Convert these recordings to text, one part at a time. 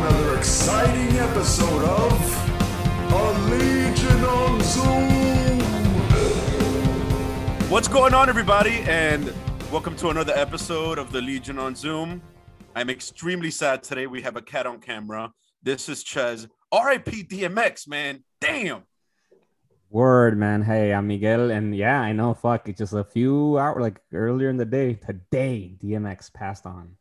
another exciting episode of A Legion on Zoom. What's going on, everybody? And welcome to another episode of the Legion on Zoom. I'm extremely sad today. We have a cat on camera. This is Ches. RIP DMX, man. Damn. Word, man. Hey, I'm Miguel, and yeah, I know. Fuck, it's just a few hours, like earlier in the day. Today, DMX passed on.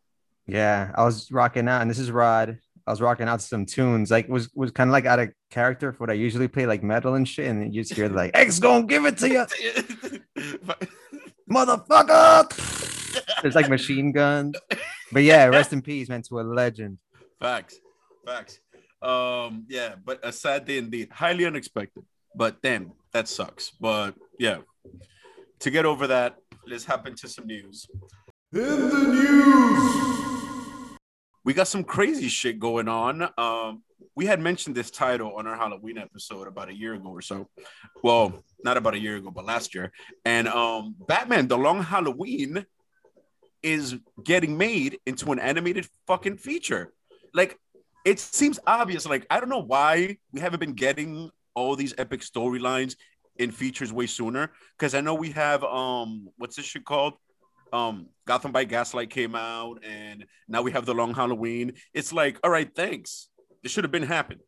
Yeah, I was rocking out, and this is Rod. I was rocking out some tunes, like was was kind of like out of character for what I usually play, like metal and shit. And you just hear like X gonna give it to you, motherfucker. There's like machine guns, but yeah, rest in peace, man, to a legend. Facts. Facts. Um, yeah, but a sad day indeed. Highly unexpected. But damn, that sucks. But yeah. To get over that, let's hop into some news. In the news, we got some crazy shit going on. Um, we had mentioned this title on our Halloween episode about a year ago or so. Well, not about a year ago, but last year. And um, Batman: The Long Halloween is getting made into an animated fucking feature. Like, it seems obvious. Like, I don't know why we haven't been getting all these epic storylines in features way sooner. Because I know we have um, what's this shit called? Um Gotham by Gaslight came out and now we have the long Halloween. It's like, all right, thanks. This should have been happened.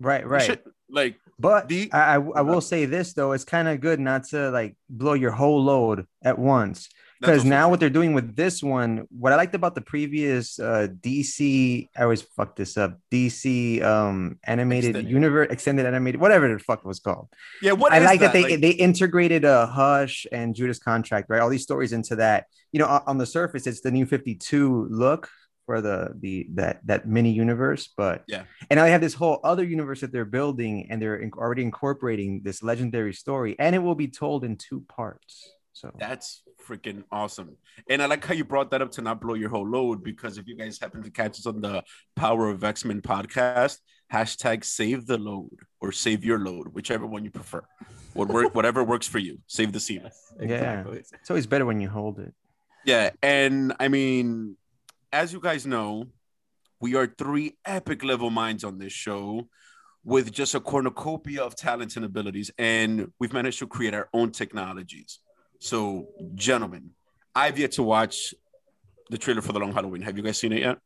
Right, right. should- like But The- I, I I will say this though, it's kind of good not to like blow your whole load at once. Because now what they're doing with this one, what I liked about the previous uh DC, I always fuck this up, DC um animated Extended. universe, extended animated, whatever the fuck it was called. yeah, what I is like that, they Like, they integrated a Hush and Judas Contract, right? All these stories into that. You know, on on the surface, it's the new 52 look for the the that that mini universe, but Yeah. and now they have this whole other universe that they're building, and they're already incorporating this legendary story, and it will be told in two parts. So that's freaking awesome. And I like how you brought that up to not blow your whole load because if you guys happen to catch us on the Power of X Men podcast, hashtag save the load or save your load, whichever one you prefer. What work, whatever works for you. Save the scene. Yeah. it's always better when you hold it. Yeah, and I mean, as you guys know, we are three epic level minds on this show with just a cornucopia of talents and abilities, and we've managed to create our own technologies. So, gentlemen, I've yet to watch the trailer for the Long Halloween. Have you guys seen it yet?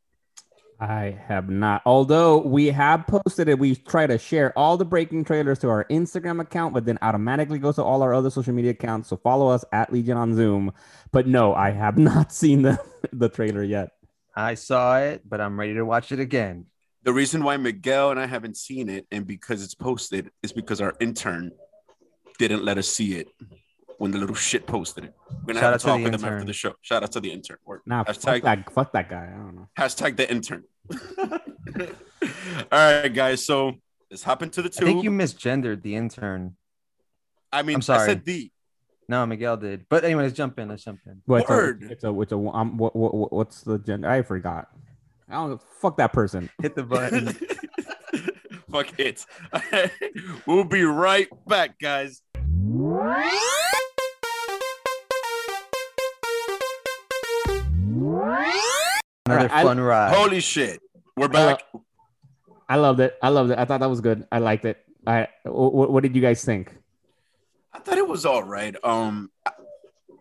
I have not. Although we have posted it, we try to share all the breaking trailers to our Instagram account, but then automatically goes to all our other social media accounts. So follow us at Legion on Zoom. But no, I have not seen the the trailer yet. I saw it, but I'm ready to watch it again. The reason why Miguel and I haven't seen it, and because it's posted, is because our intern didn't let us see it when the little shit posted it. We're gonna Shout have out to to talk the with them after the show. Shout out to the intern. Or Nah, hashtag fuck that, fuck that guy. I don't know. hashtag the intern. All right, guys. So let's hop into the I think you misgendered the intern. I mean, I'm sorry. I sorry. said the. No, Miguel did. But anyway, let's jump in. Let's jump in. What, it's a- Word. It's a, it's a, um, what, what, what- what's the gender? I forgot. I don't fuck that person. Hit the button. Fuck it. we'll be right back, guys. Another Alright, I- fun ride. Holy shit. We're I back. I loved it. I loved it. I thought that was good. I liked it. I. What, what did you guys think? I thought it was all right. Um, I-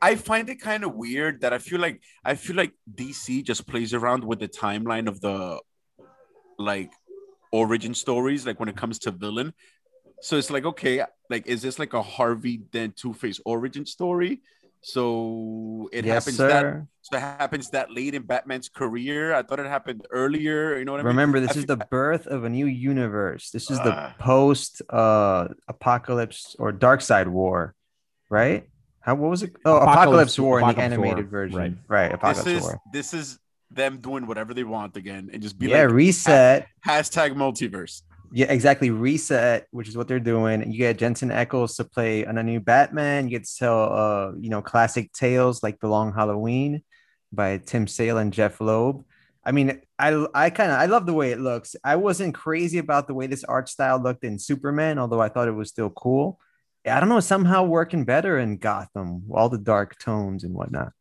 I find it kind of weird that I feel like I feel like DC just plays around with the timeline of the like origin stories, like when it comes to villain. So it's like, okay, like is this like a Harvey Dent Two Face origin story? So it yes, happens that so it happens that late in Batman's career. I thought it happened earlier. You know what I mean? Remember, this I is fe- the birth of a new universe. This is the Ah. post uh apocalypse or Darkseid war, right? How what was it? Oh, Apocalypse- apocalypse war in the animated War, version. right. Right, This is war. this is them doing whatever they want again and just be Yeah, like reset. hashtag multiverse. Yeah, exactly. Reset, which is what they're doing. You get Jensen Ackles to play on a new Batman. You get to tell uh, you know, classic tales like The Long Halloween by Tim Sale and Jeph Loeb. I mean, I I kind of I love the way it looks. I wasn't crazy about the way this art style looked in Superman, although I thought it was still cool. I don't know, somehow working better in Gotham, all the dark tones and whatnot.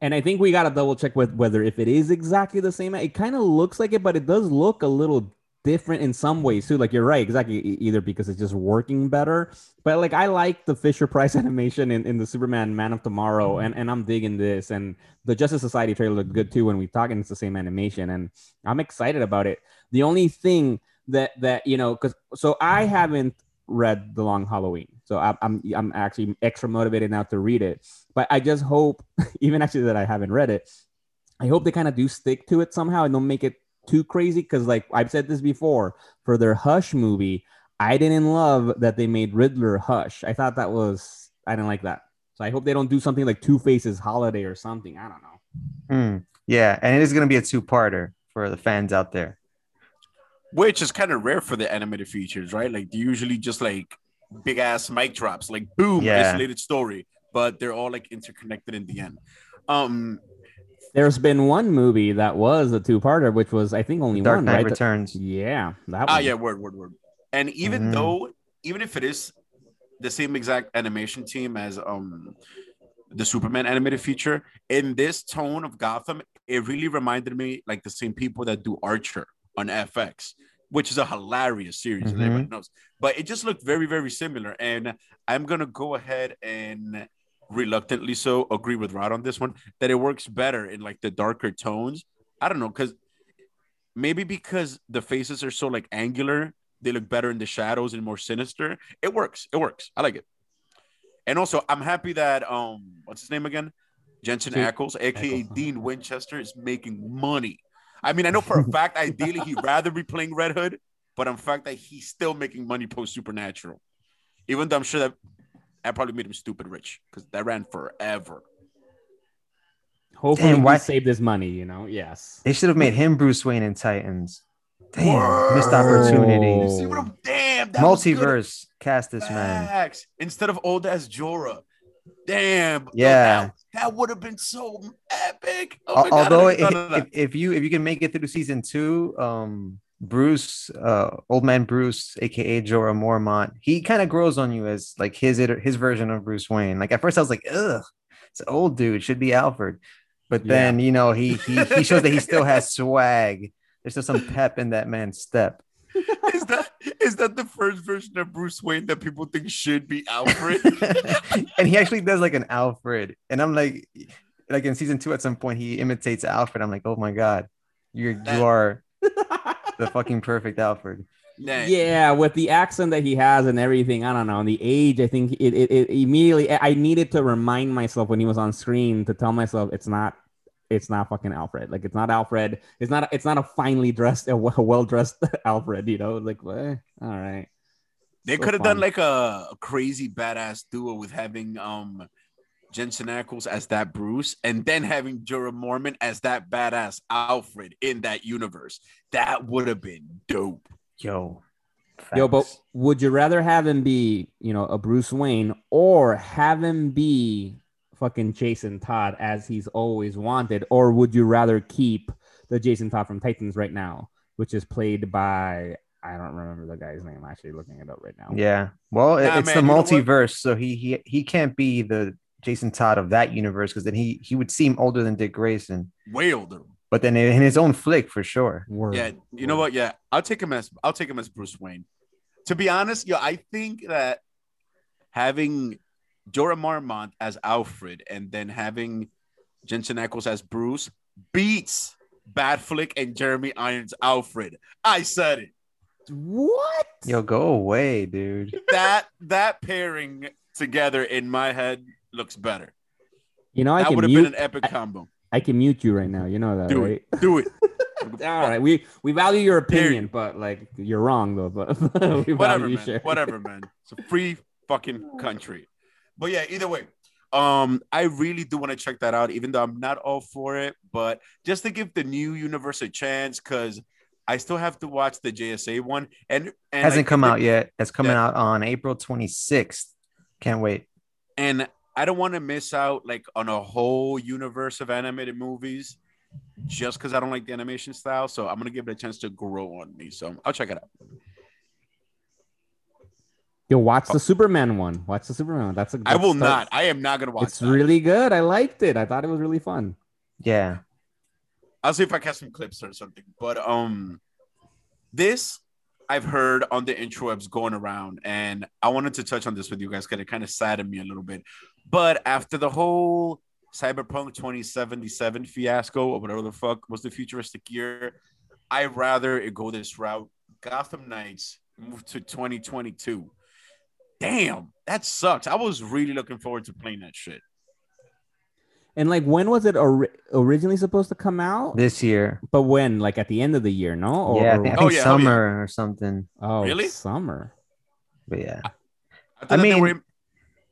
And I think we got to double check with whether if it is exactly the same. It kind of looks like it, but it does look a little different in some ways too. Like you're right, exactly. Either because it's just working better, but like I like the Fisher Price animation in, in the Superman Man of Tomorrow, mm-hmm. and, and I'm digging this. And the Justice Society trailer looked good too when we talk, and it's the same animation, and I'm excited about it. The only thing that that you know, because so I haven't read The Long Halloween, so I'm I'm I'm actually extra motivated now to read it. But I just hope, even actually that I haven't read it, I hope they kind of do stick to it somehow and don't make it too crazy. Because like I've said this before, for their Hush movie, I didn't love that they made Riddler Hush. I thought that was I didn't like that. So I hope they don't do something like Two Faces Holiday or something. I don't know. Hmm. Yeah, and it is going to be a two-parter for the fans out there. which is kind of rare for the animated features, right? Like they usually just like big ass mic drops, like boom, Yeah. isolated story, but they're all like interconnected in the end. Um, There's been one movie that was a two-parter, which was I think only Dark one, Knight right? Returns. Yeah, that ah, one. yeah, word, word, word. And even Mhm. though, even if it is the same exact animation team as um the Superman animated feature, in this tone of Gotham, it really reminded me like the same people that do Archer on FX, which is a hilarious series, and Mhm. everybody knows. But it just looked very, very similar. And I'm gonna go ahead and reluctantly so agree with Rod on this one that it works better in like the darker tones. I don't know, because maybe because the faces are so like angular, they look better in the shadows and more sinister. It works. It works. I like it. And also, I'm happy that um, what's his name again? Jensen Ackles, aka Ackles. Dean Winchester, is making money. I mean, I know for a fact, ideally, he'd rather be playing Red Hood, but in fact that he's still making money post Supernatural. Even though I'm sure that that probably made him stupid rich because that ran forever. Hopefully, Damn, we why- save this money. You know, yes. They should have made him Bruce Wayne in Titans. Damn, Word. missed You opportunity. see what I'm damn that was good. Multiverse, cast this man. Facts. instead of old as Jorah. Damn. yo, Yeah. that, that would have been so epic. Oh Al- my God, I Although never if, thought of that. if, if you if you can make it through season two, um, Bruce, uh, old man Bruce, aka Jorah Mormont, he kind of grows on you as like his his version of Bruce Wayne. Like at first, I was like, ugh, it's an old dude, should be Alfred. But Yeah. then you know he he he shows that he still has swag. There's still some pep in that man's step. is that is that the first version of Bruce Wayne that people think should be Alfred? and he actually does like an Alfred, and I'm like, like in season two, at some point he imitates Alfred. I'm like, oh my god, you're That- you are the fucking perfect Alfred. Nah. Yeah, with the accent that he has and everything, I don't know. And the age, I think it, it, it immediately. I needed to remind myself when he was on screen to tell myself it's not, it's not fucking Alfred. Like it's not Alfred. It's not. It's not a finely dressed, a well dressed Alfred. You know, like eh, all right. They So could have done like a, a crazy badass duo with having um Jensen Ackles as that Bruce and then having Jorah Mormont as that badass Alfred in that universe. That would have been dope. Yo, Yo, but would you rather have him be, you know, a Bruce Wayne or have him be fucking Jason Todd as he's always wanted? Or would you rather keep the Jason Todd from Titans right now, which is played by, I don't remember the guy's name, I'm actually looking it up right now. yeah. Well, Nah, it's man, the you know what? multiverse, so he he he can't be the Jason Todd of that universe because then he he would seem older than Dick Grayson. Way older. But then in his own flick, for sure. Word. Yeah, you know what? Yeah, I'll take him as I'll take him as Bruce Wayne. To be honest, yo, I think that having Jorah Mormont as Alfred and then having Jensen Ackles as Bruce beats Batfleck and Jeremy Irons Alfred. I said it. What? Yo, go away, dude. That that pairing together in my head looks better. You know, I that can would have been mute. an epic combo. I can mute you right now. You know that, Do right? it. Do it. All right, we we value your There opinion, but like you're wrong though. But we whatever, value man. share. Whatever, man. It's a free fucking country. But yeah, either way, um, I really do want to check that out, even though I'm not all for it. But just to give the new universe a chance, because I still have to watch the JSA one, and, and Hasn't like, come the- out yet. That's coming Yeah. out on April 26th. Can't wait. and I don't want to miss out like on a whole universe of animated movies just because I don't like the animation style. So I'm gonna give it a chance to grow on me. So I'll check it out. Yo, watch the Superman one. Watch the Superman one. That's a. I will that's- not. I am not gonna watch. It. It's that. really good. I liked it. I thought it was really fun. Yeah. I'll see if I catch some clips or something. But um, this I've heard on the intrawebs going around, and I wanted to touch on this with you guys because it kind of saddened me a little bit. But after the whole Cyberpunk 2077 fiasco or whatever the fuck was the futuristic year, I'd rather it go this route. Gotham Knights move to 2022. Damn, that sucks. I was really looking forward to playing that shit. And like, when was it ori- originally supposed to come out? This year. But when? Like at the end of the year, no? Or, yeah, I think, I Oh, think yeah, oh, yeah. summer or something. oh, Really? Summer. But yeah. I, thought I mean- were- Yeah,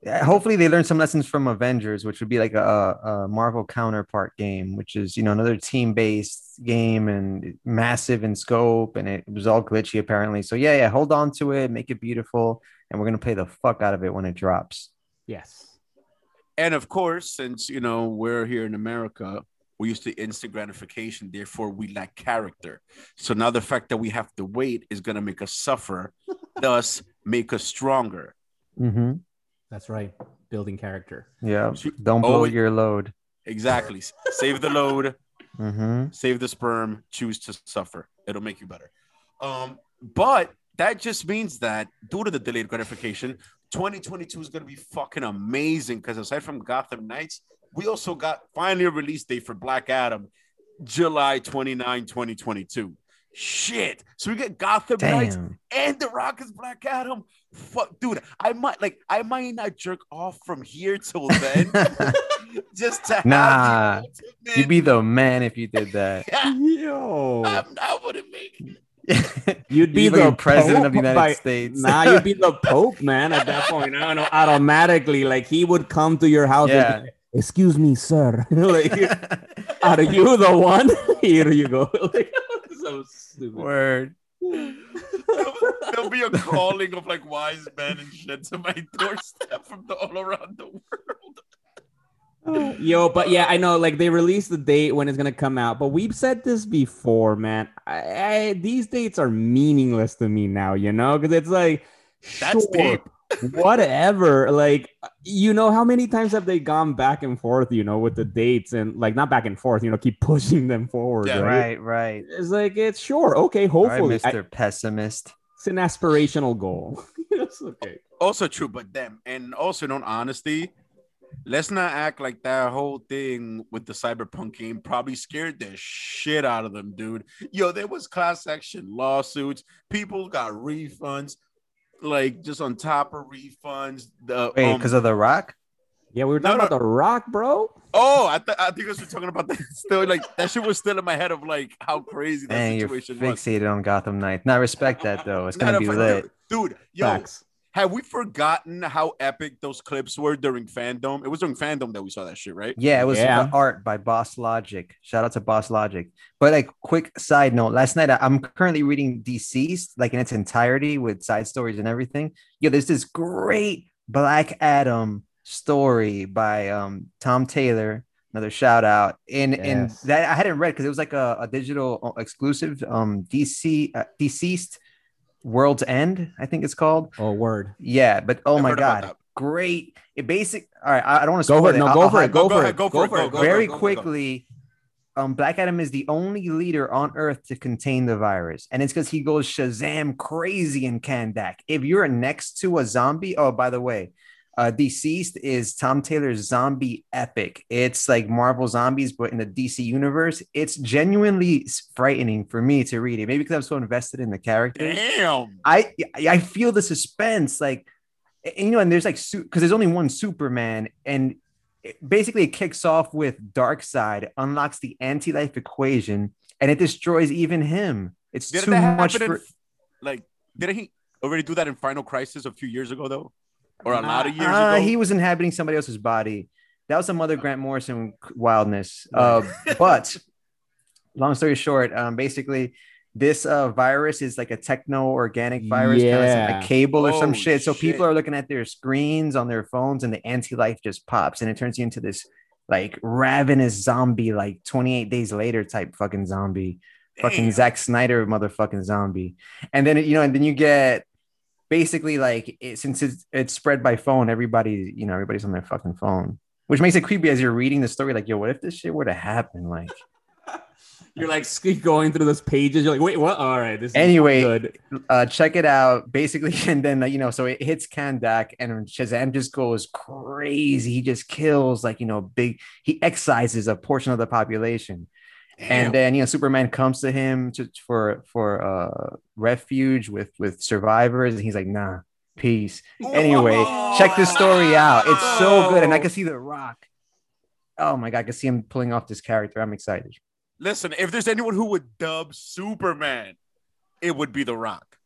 hopefully they learn some lessons from Avengers, which would be like a, a Marvel counterpart game, which is you know another team-based game and massive in scope, and it was all glitchy apparently. So yeah, yeah, hold on to it, make it beautiful, and we're gonna play the fuck out of it when it drops. Yes. and of course, since you know we're here in America, we used to instant gratification. Therefore, we lack character. So now the fact that we have to wait is gonna make us suffer, thus make us stronger. Mm-hmm. That's right. Building character. Yeah, She- don't blow Oh, your load. Exactly. Save the load. Mm-hmm. save the sperm, choose to suffer. It'll make you better. Um, but that just means that due to the delayed gratification, 2022 is going to be fucking amazing because aside from Gotham Knights, we also got finally a release date for Black Adam, July 29, 2022. Shit. So we get Gotham Knights and The Rock is Black Adam. Fuck, dude. I might like I might not jerk off from here till then. just to Nah, the You'd be the man if you did that. Yo. I'm not gonna make it. You'd be You'd the president Pope of the United by- States. Nah, you'd be the Pope, man. At that point, I don't know. Automatically, like he would come to your house. Yeah. And, Excuse me, sir. like, are you the one? Here you go. like, so stupid. Word. There'll be a calling of like wise men and shit to my doorstep from the, all around the world. Uh, yo, but yeah, I know. Like they released the date when it's gonna come out, but we've said this before, man. I, I, these dates are meaningless to me now, you know, because it's like, That's sure, deep. Whatever. Like, you know, how many times have they gone back and forth, you know, with the dates and like not back and forth, you know, keep pushing them forward, Yeah, right? Right, right. It's like it's sure, okay, hopefully, I- Mr. Pessimist. it's an aspirational goal. it's okay. Also true, but them and also in all honesty, let's not act like that whole thing with the cyberpunk game probably scared the shit out of them, dude. Yo, there was class action lawsuits, people got refunds, like just on top of refunds. The Wait, um, because of The Rock? Yeah, we were talking no. about the Rock, bro. Oh, I, th- I think I was talking about that. Still, like that shit was still in my head of like how crazy that you're situation was. fixated on Gotham Knights. Now, I respect that, though. It's gonna be lit. dude. Yo, Facts. Have we forgotten how epic those clips were during FanDome? It was during FanDome that we saw that shit, right? Yeah, it was Yeah. the art by Boss Logic. Shout out to Boss Logic. But like, quick side note: last night I- I'm currently reading DCeased, like in its entirety with side stories and everything. Yo, there's this great Black Adam story by um Tom Taylor. Another shout out. And and that I hadn't read because it was like a, a digital uh, exclusive. Um, DC uh, DCeased World's End, I think it's called. Oh, word. Yeah, but oh I've my god, great! It basic. All right, I, I don't want to Go spoil for it. No, I'll- go I'll for it. Go go for ahead, it. go for it, very go, go, go. quickly. Um, Black Adam is the only leader on Earth to contain the virus, and it's because he goes Shazam crazy in Kahndaq. If you're next to a zombie, oh, by the way, uh, DCeased is Tom Taylor's zombie epic. It's like Marvel zombies, but in the DC universe. It's genuinely frightening for me to read it. Maybe because I'm so invested in the character. Damn. I I feel the suspense, like and, you know, and there's like because there's only one Superman, and it, basically it kicks off with Darkseid, unlocks the anti-life equation, and it destroys even him. It's Didn't too much for. in, like didn't he already do that in Final Crisis a few years ago though? Or a lot of years Uh, ago? he was inhabiting somebody else's body. That was some other Grant Morrison wildness. Uh, but long story short, um, basically, this uh, virus is like a techno organic virus, kind of Yeah. like a cable or some Oh, shit. So shit. people are looking at their screens on their phones, and the anti life just pops, and it turns you into this like ravenous zombie, like 28 days later type fucking zombie fucking Damn. Zack Snyder motherfucking zombie. And then you know, and then you get basically like it, since it's it's spread by phone, everybody you know everybody's on their fucking phone. which makes it creepy as you're reading the story. Like, yo, what if this shit were to happen? Like, You're like going through those pages. You're like, wait, what? All right, this is Anyway, good. uh, check it out. Basically, and then uh, you know, so it hits Kahndaq, and Shazam just goes crazy. He just kills like you know, big. He excises a portion of the population. And then you know superman comes to him to, for for uh refuge with with survivors. And he's like nah peace. Anyway check this story out. It's so good. And i can see the rock. Oh my god i can see him pulling off this character. I'm excited. Listen, if there's anyone who would dub Superman, it would be The Rock.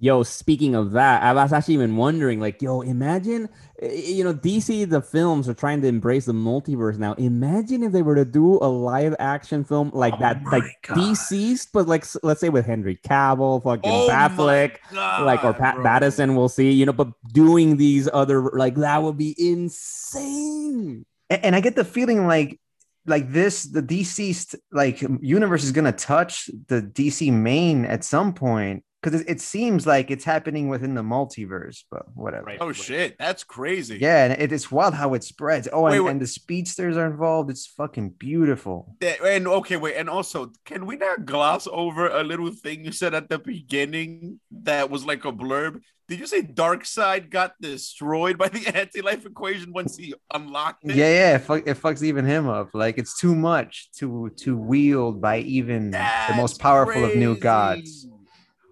Yo, speaking of that, I was actually even wondering, like, yo, imagine, eh, you know, DC, the films are trying to embrace the multiverse now. Imagine if they were to do a live action film like Oh that, like God. DCeased, but like, let's say with Henry Cavill, fucking Oh my Batfleck, like, or God, Pat bro. Madison, we'll see, you know, but doing these other, like, that would be insane. and, and I get the feeling like like this the DCeased like universe is gonna touch the DC main at some point because it, it seems like it's happening within the multiverse, but whatever. Right. Oh shit, that's crazy. Yeah, and it, it's wild how it spreads. Oh, Wait, and, wait. and the speedsters are involved. It's fucking beautiful. Yeah, And okay, wait, and also, can we not gloss over a little thing you said at the beginning that was like a blurb? Did you say Darkseid got destroyed by the anti-life equation once he unlocked it? Yeah, yeah, it, fuck, it fucks even him up. Like it's too much to to wield by even the most That's powerful of new gods.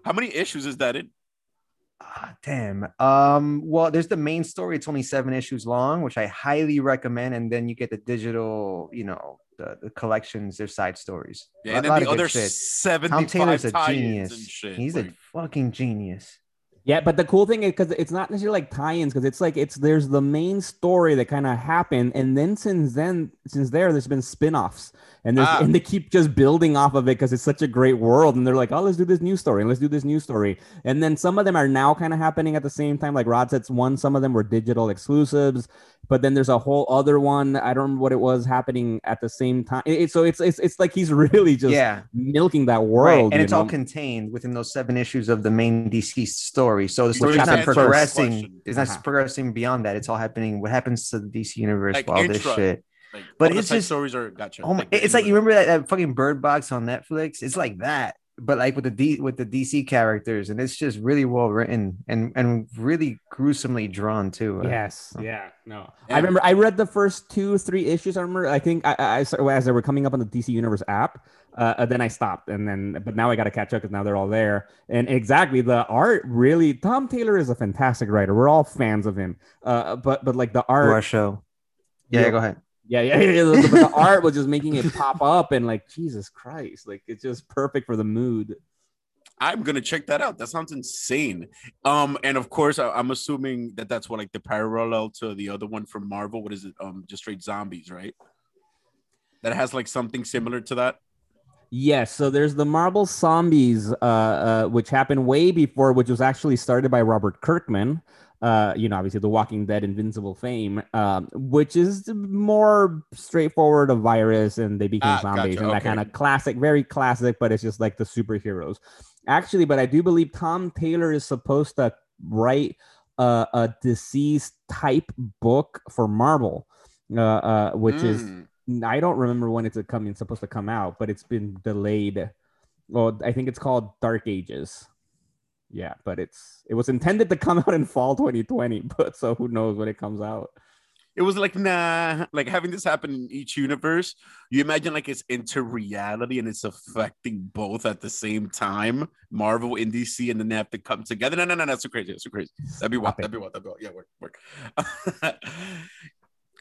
How many issues is that in? Ah, damn. Um, well, there's the main story. It's only seven issues long, which I highly recommend. And then you get the digital, you know, the, the collections, their side stories. Yeah, A and then the other. 75 Tom Taylor's a genius. He's like, a fucking genius. Yeah, but the cool thing is because it's not necessarily like tie-ins, because it's like it's there's the main story that kind of happened, and then since then, since there, there's been spin-offs, and there's Ah. and they keep just building off of it because it's such a great world, and they're like, oh, let's do this new story, and let's do this new story, and then some of them are now kind of happening at the same time. Like Rod said, one, some of them were digital exclusives, but then there's a whole other one. I don't remember what it was happening at the same time. It, it- so it's it's it's like he's really just yeah. milking that world, Right. And it's all contained within those seven issues of the main DC story. So the Which story's not progressing. Question. It's not Uh-huh. progressing beyond that. It's all happening. What happens to the DC universe Like while this shit. like, But it's just- stories are gotcha. Oh my! the It's like you remember that, that fucking Bird Box on Netflix. It's like that, but like with the D with the DC characters, and it's just really well written and and really gruesomely drawn too. Uh, Yes. Yeah. No. I remember I read the first two, three issues. I remember. I think I, I, I as they were coming up on the DC Universe app. Uh, then I stopped, and then but now I got to catch up because now they're all there. And exactly, the art really. Tom Taylor is a fantastic writer. We're all fans of him. Uh, but but like the to our art, show. Yeah, Yeah. go ahead. Yeah, yeah, yeah. the- but the art was just making it pop up, and like Jesus Christ, like it's just perfect for the mood. I'm gonna check that out. That sounds insane. Um, and of course, I, I'm assuming that that's what like the parallel to the other one from Marvel. What is it? Um, just straight zombies, right? That has like something similar to that. Yes, so there's the Marvel Zombies, uh, uh, which happened way before, which was actually started by Robert Kirkman. Uh, you know, obviously the Walking Dead Invincible fame, um, which is more straightforward a virus and they became Ah, zombies gotcha, and that kind of classic, very classic, but it's just like the superheroes. Actually, but I do believe Tom Taylor is supposed to write uh, a DCeased type book for Marvel, uh, uh, which is Mm. I don't remember when it's coming supposed to come out, but it's been delayed. Well, I think it's called Dark Ages. Yeah, but it's it was intended to come out in fall 2020, but so who knows when it comes out. It was like nah, like having this happen in each universe. You imagine like it's into reality and it's affecting both at the same time. Marvel and DC, and then they have to come together. No, no, no, that's so crazy. That's so crazy. That'd be wild. That'd be wild. That'd be wild. Yeah, work, work.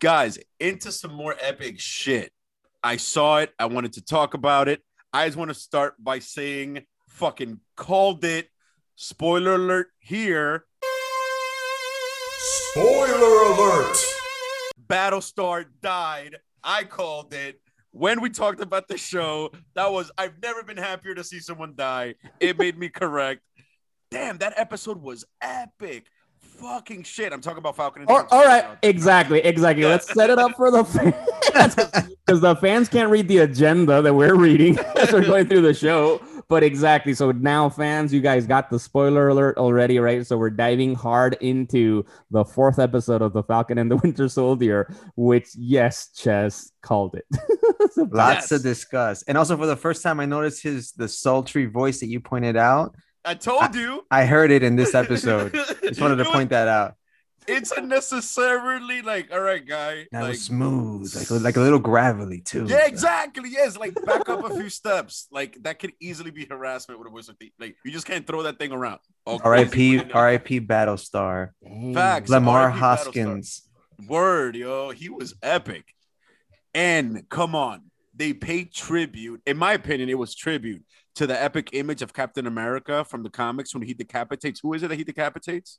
Guys, into some more epic shit. I saw it. I wanted to talk about it. I just want to start by saying, fucking called it. Spoiler alert here. Spoiler alert! Battlestar died. I called it. When we talked about the show, that was I've never been happier to see someone die. It made me correct. Damn, that episode was epic. Fucking shit. I'm talking about Falcon. and Or, all right, Soldier. exactly, exactly. Let's set it up for the fans because the fans can't read the agenda that we're reading as we're going through the show. But exactly. So now, fans, you guys got the spoiler alert already, right? So we're diving hard into the fourth episode of The Falcon and the Winter Soldier, which, yes, Chess called it. So- Lots to discuss. And also for the first time, I noticed his the sultry voice that you pointed out. I told you. I heard it in this episode. Just wanted to point that out. It's unnecessarily like, all right, guy. That like, was smooth, like like a little gravelly too. Yeah, exactly. Yes, like back up a few steps. Like that could easily be harassment with a whistle. Like you just can't throw that thing around. Oh, R.I.P. R.I.P. Battlestar. Facts. Lamar R.I.P. Battlestar. Hoskins. Word, yo, he was epic. And come on, they paid tribute. In my opinion, it was tribute to the epic image of Captain America from the comics when he decapitates. Who is it that he decapitates?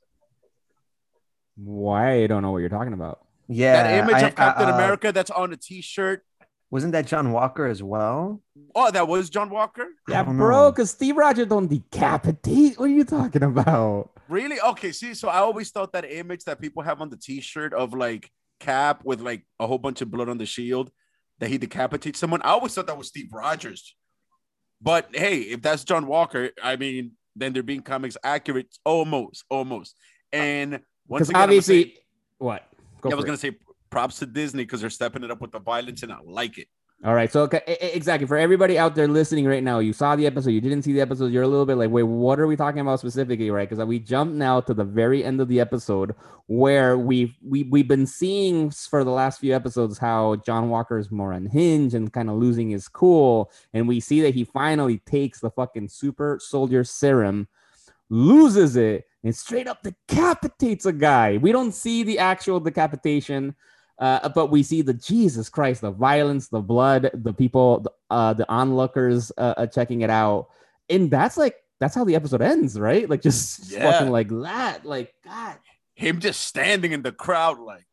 Why? I don't know what you're talking about. Yeah, that image I- of Captain uh, America that's on a T-shirt. Wasn't that John Walker as well? Oh, that was John Walker. Yeah, bro, because Steve Rogers don't decapitate. What are you talking about? Really? Okay. See, so I always thought that image that people have on the T-shirt of like Cap with like a whole bunch of blood on the shield that he decapitates someone. I always thought that was Steve Rogers. But hey, if that's John Walker, I mean, then they're being comics accurate, almost, almost. And once Because again, I'm gonna obviously, say- what? Go yeah, I was it. gonna say props to Disney because they're stepping it up with the violence, and I like it. All right. So, okay, exactly. For everybody out there listening right now, you saw the episode, you didn't see the episode, you're a little bit like, wait, what are we talking about specifically, right? Because we jumped now to the very end of the episode where we've we, we've been seeing for the last few episodes how John Walker is more unhinged and kind of losing his cool. And we see that he finally takes the fucking super soldier serum, loses it, and straight up decapitates a guy. We don't see the actual decapitation. Uh, but we see the Jesus Christ, the violence, the blood, the people, the, uh, the onlookers uh, uh, checking it out, and that's like that's how the episode ends, right? Like just Yeah. fucking like that, like God. Him just standing in the crowd, like,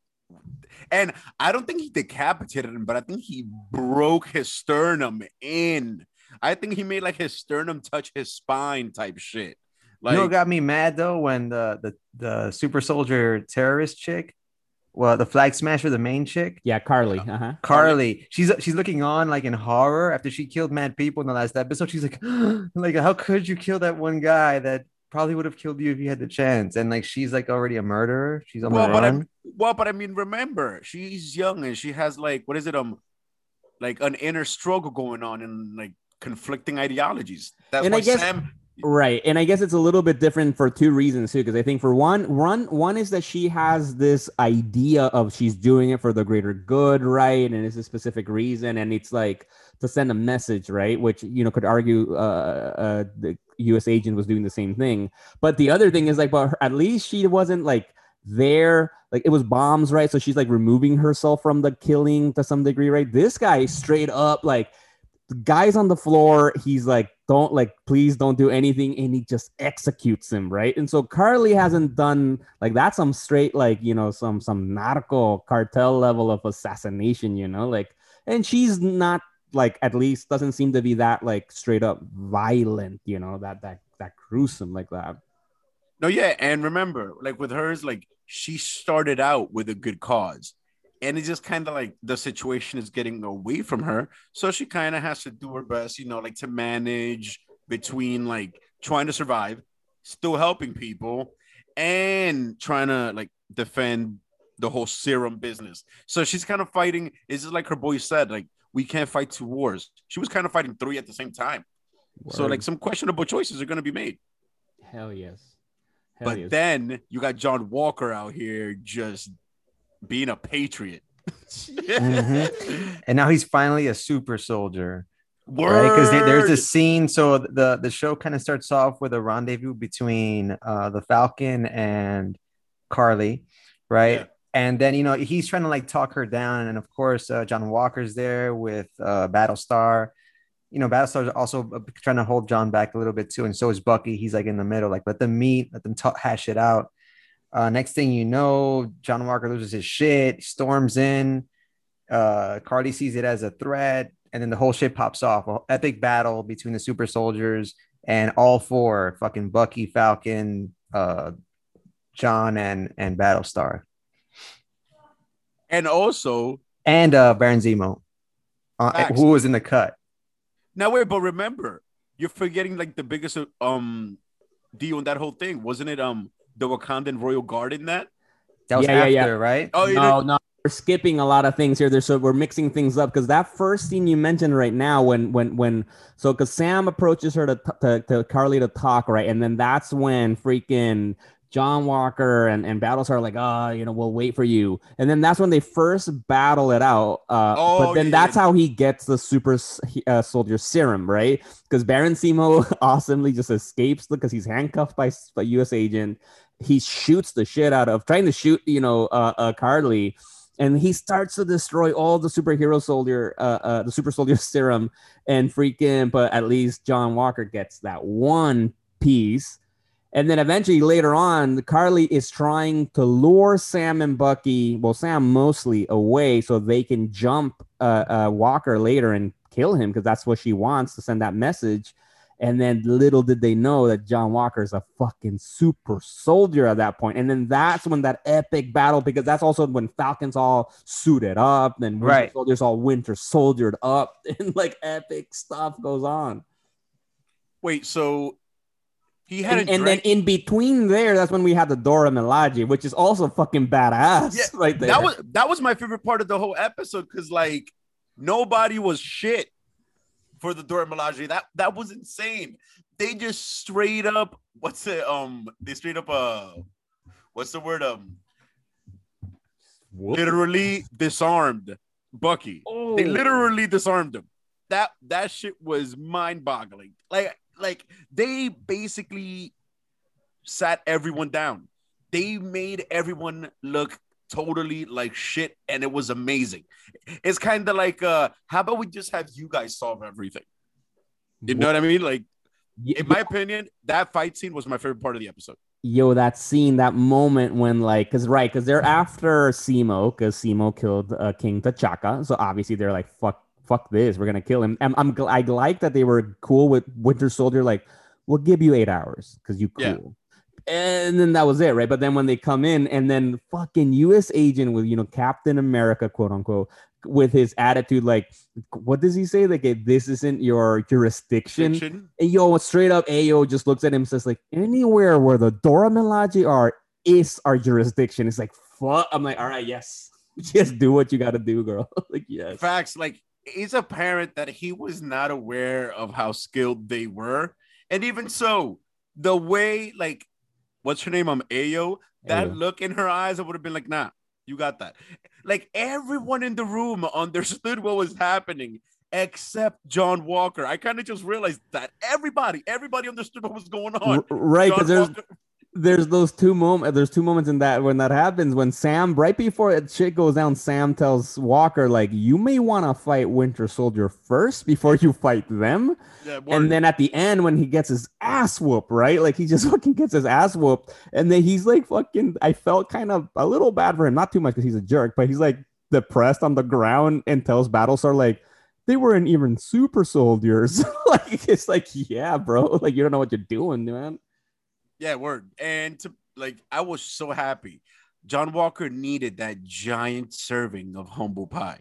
and I don't think he decapitated him, but I think he broke his sternum in. I think he made like his sternum touch his spine type shit. Like, you know what got me mad though when the the the super soldier terrorist chick, well, the flag smasher, the main chick, Yeah, Carly. Uh huh. Carly, she's she's looking on like in horror after she killed mad people in the last episode. She's like, like how could you kill that one guy that probably would have killed you if you had the chance? And like she's like already a murderer. She's on well, the but I, well, but I mean, remember, she's young and she has like what is it, um, like an inner struggle going on and like conflicting ideologies. That's And why guess- Sam. Right. And I guess it's a little bit different for two reasons too. Because I think for one, one, one is that she has this idea of she's doing it for the greater good, right? And it's a specific reason, and it's like to send a message, right? Which you know could argue uh, uh, the U.S. agent was doing the same thing. But the other thing is like, but her- at least she wasn't like there like it was bombs right so she's like removing herself from the killing to some degree right this guy straight up like guy's on the floor he's like don't like please don't do anything and he just executes him right? And so carly hasn't done like that's some straight like you know some some narco cartel level of assassination you know? Like and she's not like at least doesn't seem to be that like straight up violent you know that that that gruesome like that. No, yeah, and remember, like with hers, like she started out with a good cause, and it's just kind of like the situation is getting away from her, so she kind of has to do her best, you know, like to manage between like trying to survive, still helping people, and trying to like defend the whole serum business. So she's kind of fighting. Is just like her boy said, like we can't fight two wars. She was kind of fighting three at the same time. So like some questionable choices are going to be made. hell yes hell But yes. then you got John Walker out here just being a patriot. Mhm. And now he's finally a super soldier. Word. right because there's a scene so the the show kind of starts off with a rendezvous between uh the falcon and carly right Yeah. and then you know he's trying to like talk her down and of course uh, john walker's there with uh battlestar you know battlestar's also trying to hold john back a little bit too and so is bucky he's like in the middle like let them meet let them talk hash it out uh next thing you know john walker loses his shit storms in uh carly sees it as a threat and then the whole shit pops off. A epic battle between the super soldiers and all four fucking Bucky, Falcon, uh, John, and and Battlestar, and also and uh, Baron Zemo, uh, who was in the cut. now wait, but remember, you're forgetting like the biggest um deal in that whole thing, wasn't it? Um, the Wakandan Royal Guard in that. That was Yeah, yeah, after, yeah. right? Oh, you no, no, we're skipping a lot of things here. There's so we're mixing things up because that first scene you mentioned right now, when when when so because Sam approaches her to, to to Carly to talk, right, and then that's when freaking John Walker and and Battlestar are like, ah, you know, we'll wait for you, and then that's when they first battle it out. Uh, Oh, but then yeah, that's how he gets the super uh, soldier serum, right? Because Baron Zemo awesomely just escapes because he's handcuffed by s- by U.S. agent. He shoots the shit out of trying to shoot, you know, uh, uh Carly and he starts to destroy all the superhero soldier uh, uh the super soldier serum and freaking but at least john walker gets that one piece. And then eventually later on carly is trying to lure sam and bucky well sam mostly away so they can jump uh, uh walker later and kill him because that's what she wants to send that message and then little did they know that John Walker is a fucking super soldier at that point. And then that's when that epic battle, because that's also when Falcon's all suited up and Winter Right. Soldier's all winter soldiered up and like epic stuff goes on. Wait, so he had And, and then in between there, that's when we had the Dora Milaje, which is also fucking badass Yeah, right there. that was that was my favorite part of the whole episode because like nobody was shit for the Dora Milaje. That that was insane. They just straight up what's it um they straight up uh what's the word um literally disarmed Bucky. Oh. They literally disarmed him. That that shit was mind boggling. Like like they basically sat everyone down. They made everyone look totally like shit, and it was amazing. It's kind of like uh, how about we just have you guys solve everything? You know what I mean? Like, in my opinion, that fight scene was my favorite part of the episode. yo, that scene, that moment when like, cause right, cause they're after Zemo, cause Zemo killed uh, King T'Chaka, so obviously they're like, fuck, fuck this, we're gonna kill him. I'm, I'm I like that they were cool with Winter Soldier, like, we'll give you eight hours, cause you cool. Yeah. And then that was it, right? But then when they come in, and then fucking U.S. agent with you know Captain America, quote unquote, with his attitude, like, what does he say? Like, "Hey, this isn't your jurisdiction. Fiction. And yo, straight up, Ayo just looks at him and says, like, anywhere where the Dora Milaje are is our jurisdiction. It's like, fuck. I'm like, all right, yes. Just do what you got to do, girl. like, yes. Facts. Like, it's apparent that he was not aware of how skilled they were, and even so, the way like, what's her name? I'm Ayo. That Ayo. look in her eyes, I would have been like, nah, you got that. Like everyone in the room understood what was happening except John Walker. I kind of just realized that everybody, everybody understood what was going on. Right, because there's Walker- there's those two moments. There's two moments in that when that happens. When Sam, right before it shit goes down, Sam tells Walker like, "You may want to fight Winter Soldier first before you fight them." Yeah. And then at the end, when he gets his ass whooped, right? Like he just fucking gets his ass whooped. And then he's like fucking, I felt kind of a little bad for him. Not too much because he's a jerk, but he's like depressed on the ground and tells Battlestar, like, they weren't even super soldiers. like, it's like, yeah, bro. Like, you don't know what you're doing, man. Yeah, word. And to like, I was so happy. John Walker needed that giant serving of humble pie.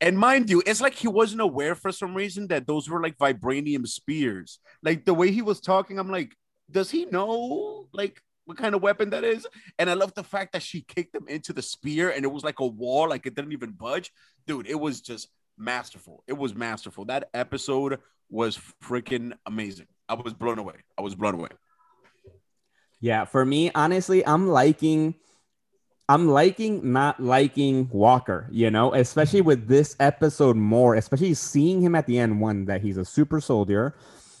And mind you, it's like he wasn't aware for some reason that those were like vibranium spears. Like the way he was talking, I'm like, does he know like what kind of weapon that is? And I love the fact that she kicked him into the spear and it was like a wall, like it didn't even budge. Dude, it was just masterful. It was masterful. That episode was freaking amazing. I was blown away. I was blown away. Yeah, for me, honestly, I'm liking I'm liking not liking Walker, you know, especially with this episode more, especially seeing him at the end one that he's a super soldier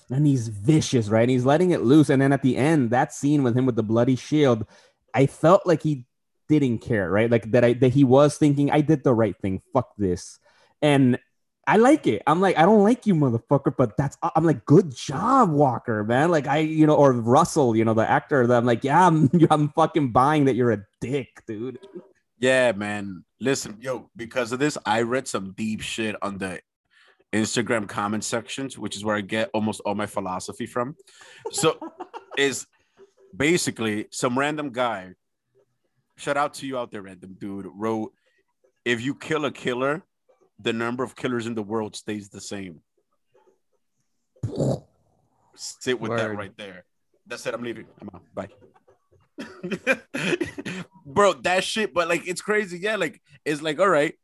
and he's vicious, right? And he's letting it loose and then at the end that scene with him with the bloody shield, I felt like he didn't care, right? Like that I that he was thinking I did the right thing. Fuck this. And I like it. I'm like, I don't like you, motherfucker, but that's I'm like, good job, Walker, man. Like I, you know, or Russell, you know, the actor. That I'm like, yeah, I'm, I'm fucking buying that you're a dick, dude. Yeah, man. Listen, yo, because of this, I read some deep shit on the Instagram comment sections, which is where I get almost all my philosophy from. So is basically some random guy. Shout out to you out there, random dude, wrote, if you kill a killer, the number of killers in the world stays the same. Sit with that right there. That's it. I'm leaving. I'm out. Bye. Bro, that shit, but like it's crazy. Yeah, like it's like, all right.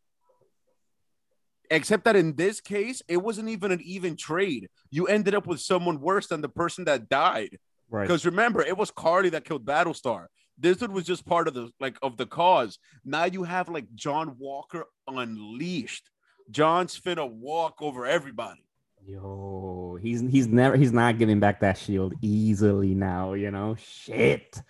Except that in this case, it wasn't even an even trade. You ended up with someone worse than the person that died. Right. Because remember, it was Carly that killed Battlestar. This dude was just part of the like of the cause. Now you have like John Walker unleashed. John's finna walk over everybody. Yo, he's he's never he's not giving back that shield easily now, you know. Shit.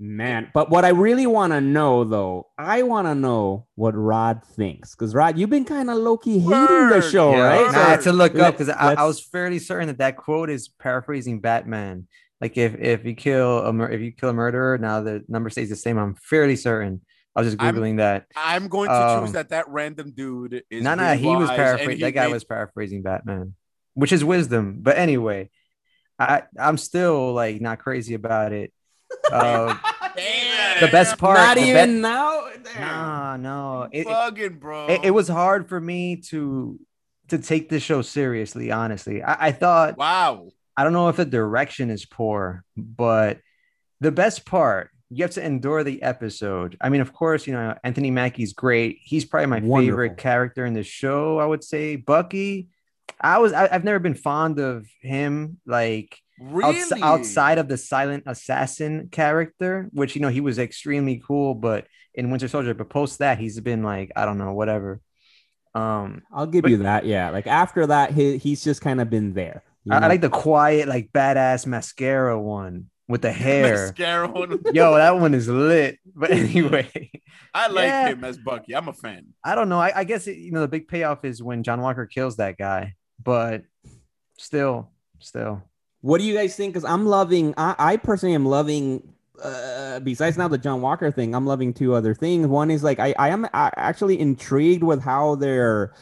Man, but what I really want to know though, I want to know what Rod thinks because Rod, you've been kind of low key hating the show, Yeah, right? Nah, I had to look up because I, I was fairly certain that that quote is paraphrasing Batman. Like if if you kill a mur- if you kill a murderer, now the number stays the same. I'm fairly certain. I was just I'm- googling that. I'm going to Um, choose that that random dude is. No, no, really he was paraphrasing. he That guy made- was paraphrasing Batman, which is wisdom. But anyway, I I'm still like not crazy about it. Uh, the best part, not the be- even now. Nah, no, it, it, Fucking bro. it, it was hard for me to to take this show seriously. Honestly, I, I thought wow. I don't know if the direction is poor, but the best part, you have to endure the episode. I mean, of course, you know, Anthony Mackie's great. He's probably my Wonderful. favorite character in the show, I would say. Bucky, I was I, I've never been fond of him like Really? outs- outside of the silent assassin character, which you know he was extremely cool, but in Winter Soldier, but post that he's been like, I don't know, whatever. Um I'll give But- you that. Yeah, like after that, he, he's just kind of been there. I, I like the quiet, like badass mascara one with the hair. Mascara on- Yo, that one is lit. But anyway, I like Yeah. him as Bucky. I'm a fan. I don't know. I, I guess it, you know the big payoff is when John Walker kills that guy. But still, still, What do you guys think? Because I'm loving, I, I personally am loving. Uh, besides now the John Walker thing, I'm loving two other things. One is like I, I am actually intrigued with how they're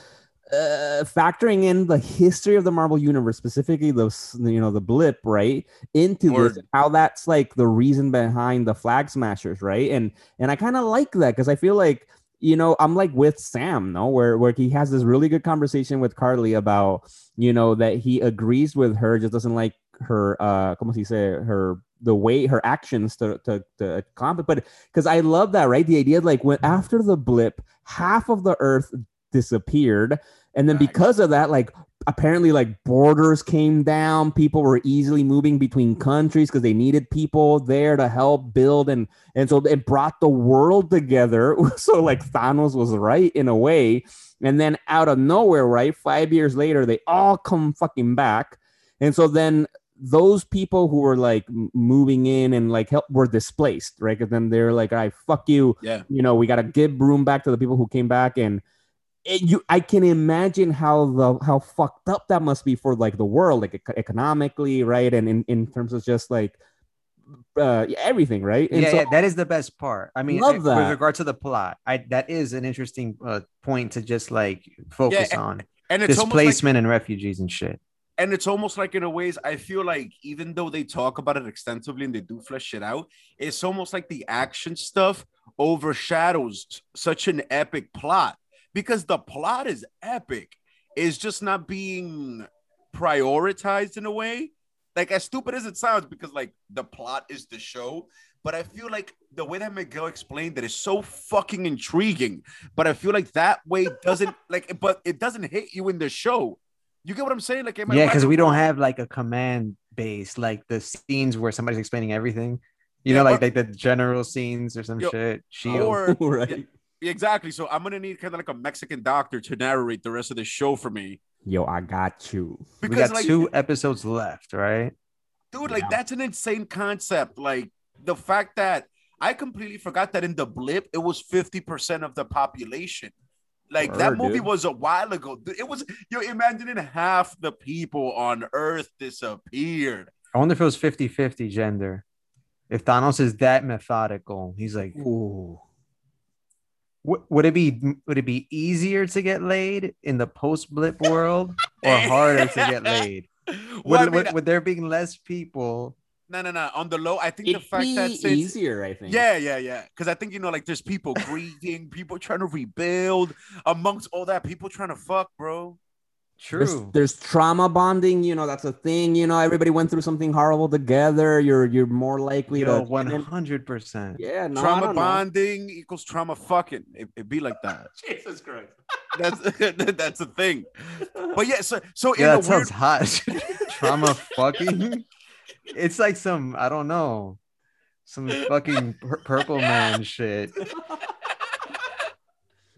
uh, factoring in the history of the Marvel universe, specifically those you know the blip, right, into this, Word. and how that's like the reason behind the flag smashers, right? And and I kind of like that because I feel like you know I'm like with Sam, no, where where he has this really good conversation with Carly about you know that he agrees with her, just doesn't like her uh como se dice her the way her actions to to, to accomplish but because i love that right the idea like when after the blip half of the earth disappeared and then because of that like apparently like borders came down. People were easily moving between countries because they needed people there to help build. And and so it brought the world together. So like thanos was right in a way. And then out of nowhere right five years later they all come fucking back. And so then those people who were like moving in and like help were displaced, right? Because then they're like, "All right, fuck you." Yeah. You know, we gotta give room back to the people who came back, and it, you, I can imagine how the how fucked up that must be for like the world, like ec- economically, right? And in in terms of just like uh everything, right? And yeah, so- yeah, that is the best part. I mean, Love uh, that. with regard to the plot, I that is an interesting uh, point to just like focus Yeah, on And it's almost like displacement and refugees and shit. and it's almost like in a ways I feel like even though they talk about it extensively and they do flesh it out, it's almost like the action stuff overshadows such an epic plot because the plot is epic. It's just not being prioritized in a way. Like as stupid as it sounds, because like the plot is the show, but I feel like the way that Miguel explained it is so fucking intriguing. But I feel like that way doesn't like, but it doesn't hit you in the show. You get what I'm saying? Like, Yeah, because we don't have like a command base, like the scenes where somebody's explaining everything. You Yeah, know, like or- like the general scenes or some Yo, shit. Shield. or right. Exactly. So I'm gonna need kind of like a Mexican doctor to narrate the rest of the show for me. Yo, I got you. we got like, two episodes left, right? dude, like Yeah. that's an insane concept. Like the fact that I completely forgot that in the blip it was 50% of the population. Like that movie dude. was a while ago. It was you're imagining half the people on Earth disappeared. I wonder if it was 50 50 gender. If Thanos is that methodical, he's like, Ooh. W- would it be would it be easier to get laid in the post blip world or harder to get laid? Would, Well, I mean, would, would there being less people? no, no, no. On the low, I think the It'd fact that be since easier, I think. Yeah, yeah, yeah. Because I think you know, like, there's people grieving, people trying to rebuild. Amongst all that, people trying to fuck, bro. There's, True. there's trauma bonding, you know, that's a thing. You know, everybody went through something horrible together. You're you're more likely Yo, to one hundred percent. Yeah, no, trauma don't know. bonding equals trauma fucking. It, it be like that. Jesus Christ. That's that's the thing. But yeah, so so in Yeah, a that weird sounds hot. Trauma fucking. It's like some I don't know, some fucking pur- purple man shit.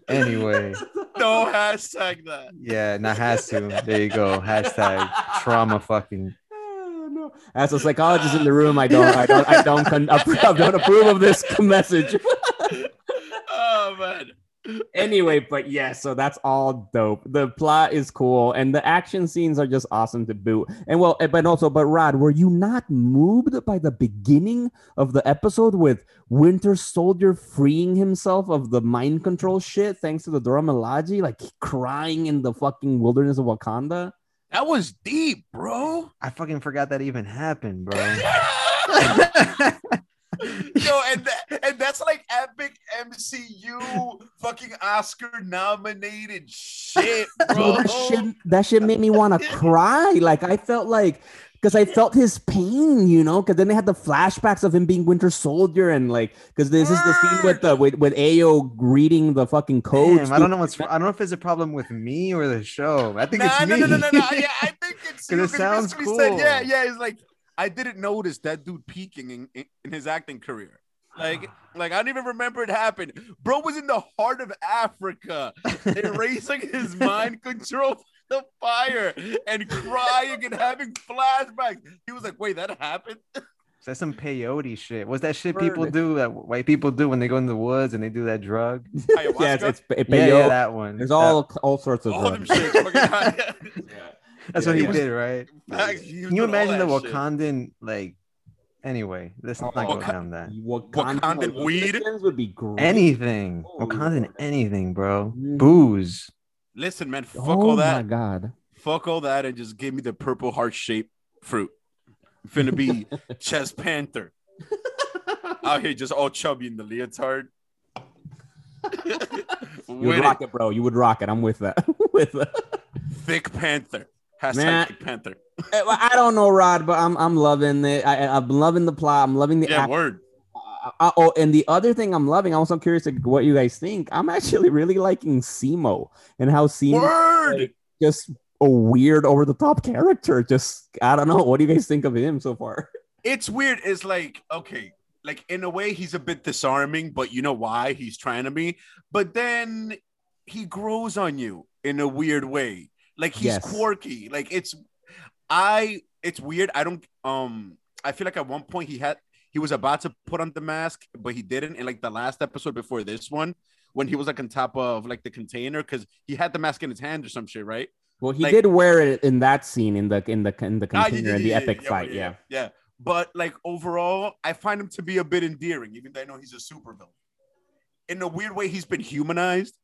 Anyway, no hashtag that. yeah, not has to. There you go. Hashtag trauma fucking. Oh, no. As a psychologist in the room, I don't, I don't, I don't, I don't approve of this message. Oh man. Anyway, but yeah, so that's all dope. The plot is cool, and the action scenes are just awesome to boot. And well, eh, but also, but Rod, were you not moved by the beginning of the episode with Winter Soldier freeing himself of the mind control shit thanks to the Dora Milaje, like crying in the fucking wilderness of Wakanda? That was deep, bro. I fucking forgot that even happened, bro. Yo, and that, and that's like epic MCU fucking Oscar nominated shit, Bro, bro. that shit, that shit made me want to cry. Like I felt like because I felt his pain, you know. Because then they had the flashbacks of him being Winter Soldier, and like because this is the scene with the with, with Ayo reading the fucking code. Damn, I don't know what's. I don't know if it's a problem with me or the show. I think Nah, it's no, me. no, no, no, no. Yeah, I think it's 'Cause you, it sounds basically said, yeah, yeah. It's like I didn't notice that dude peaking in, in, in his acting career. Like, like I don't even remember it happened. Bro was in the heart of Africa, erasing his mind control the fire and crying and having flashbacks. He was like, "Wait, that happened." That's some peyote shit. What's that shit people do that white people do when they go in the woods and they do that drug? yeah, it's, it's it, Yeah, peyote. yeah, that one. There's That- all all sorts of all them shit. Fucking- that's yeah, what he yeah. did, right? Facts, he Can you imagine the that shit. Wakandan like? Anyway, let's not go Waka- down that. Wakandan, Wakandan weed? Would be great. Anything, Oh, Wakandan, anything, bro. Mhm. Booze. Listen, man, fuck oh all my that. god. Fuck all that and just give me the purple heart shaped fruit. I'm finna be chest panther. Out here just all chubby in the leotard. You would rock it, it, bro. You would rock it. I'm with that. with that. thick panther. Hashtag Man. thick panther. Eh, I don't know, Rod, but I'm I'm loving it. I, I'm loving the plot. I'm loving the Yeah, act- word. uh, oh, and the other thing I'm loving, I'm also curious what you guys think. I'm actually really liking Zemo and how Zemo like, just a weird over the top character. Just I don't know. What do you guys think of him so far? It's weird. It's like, okay, like in a way, he's a bit disarming, but you know why he's trying to be. But then he grows on you in a weird way. Like he's Yes. quirky. Like it's, I, it's weird. I don't, um, I feel like at one point he had, he was about to put on the mask, but he didn't. In like the last episode before this one, when he was like on top of like the container, because he had the mask in his hand or some shit, right? Well, he Like- did wear it in that scene in the in the in the Ah, container in the epic fight. Yeah. yeah. But like overall, I find him to be a bit endearing, even though I know he's a supervillain. In a weird way, he's been humanized.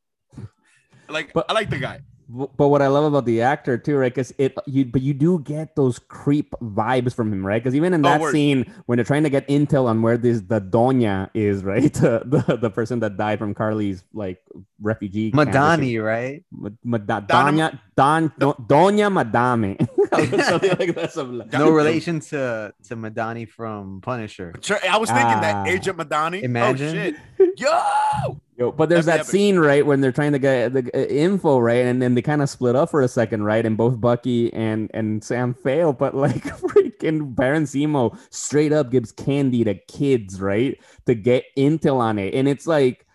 Like, But- I like the guy. B- But what I love about the actor too, right? Because it you but you do get those creep vibes from him, right? Because even in Oh, that word. scene when they're trying to get intel on where this the Doña is, right? the, the the person that died from Carly's like refugee. camp or Madani, right? Ma- Mada- Doña Don Do- Doña Madame. Like some- No relation to to Madani from Punisher. I was thinking Ah. that Agent Madani. Imagine. Oh, shit. Yo! Yo, but there's that scene right when they're trying to get the uh, info right, and then they kind of split up for a second, right? And both Bucky and and Sam fail, but like freaking Baron Zemo straight up gives candy to kids, right, to get intel on it, and it's like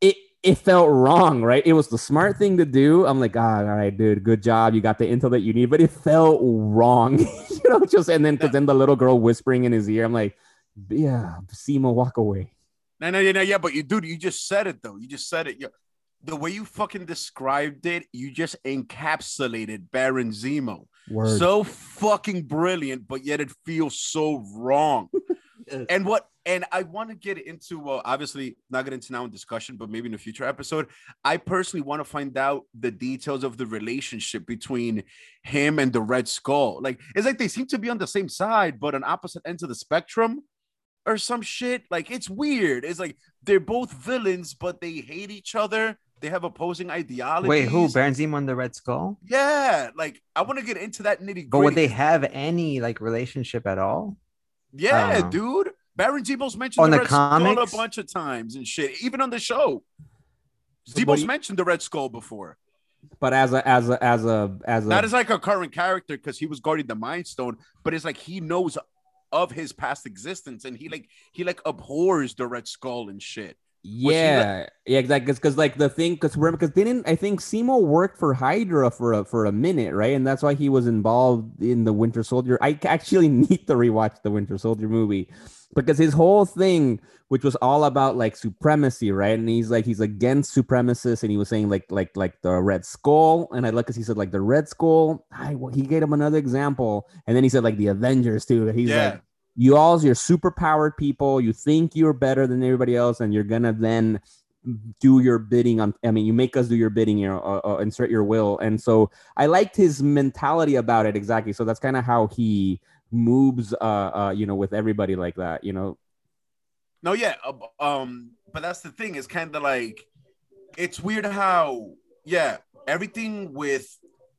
it it felt wrong, right? It was the smart thing to do. I'm like, ah, all right, dude, good job, you got the intel that you need, but it felt wrong, you know. Just and then because then the little girl whispering in his ear, I'm like, yeah, Zemo, walk away. No, no, yeah, no, yeah, but you, dude, you just said it though. You just said it. Yo, the way you fucking described it, you just encapsulated Baron Zemo. Word. so fucking brilliant, but yet it feels so wrong. Yes. and what and I want to get into well, obviously not get into now in discussion, but maybe in a future episode. I personally want to find out the details of the relationship between him and the Red Skull. Like it's like they seem to be on the same side, but on opposite ends of the spectrum. Or some shit like it's weird. It's like they're both villains, but they hate each other. They have opposing ideologies. Wait, who? Baron Zemo and the Red Skull? Yeah, like I want to get into that nitty gritty. But would they have any like relationship at all? Yeah, oh. dude. Baron Zemo's mentioned On the, the Red Skull a bunch of times and shit, even on the show. So what Zemo's you- mentioned the Red Skull before. But as a as a as a as a Not as like a current character because he was guarding the Mind Stone, but it's like he knows of his past existence and he like he like abhors the Red Skull and shit. He le- yeah, yeah, exactly. Because like the thing, because remember, because didn't I think Zemo worked for Hydra for a for a minute, right? And that's why he was involved in the Winter Soldier. I actually need to rewatch the Winter Soldier movie because his whole thing, which was all about like supremacy, right? And he's like he's against supremacists, and he was saying like like like the Red Skull, and I like because he said like the Red Skull. I he gave him another example, and then he said like the Avengers too. He's Yeah. like you all you're super powered people you think you're better than everybody else and you're gonna then do your bidding on i mean you make us do your bidding you know uh, uh, insert your will and so i liked his mentality about it exactly so that's kind of how he moves uh uh you know with everybody like that you know No, yeah, um, but that's the thing. It's kind of like it's weird how yeah, everything with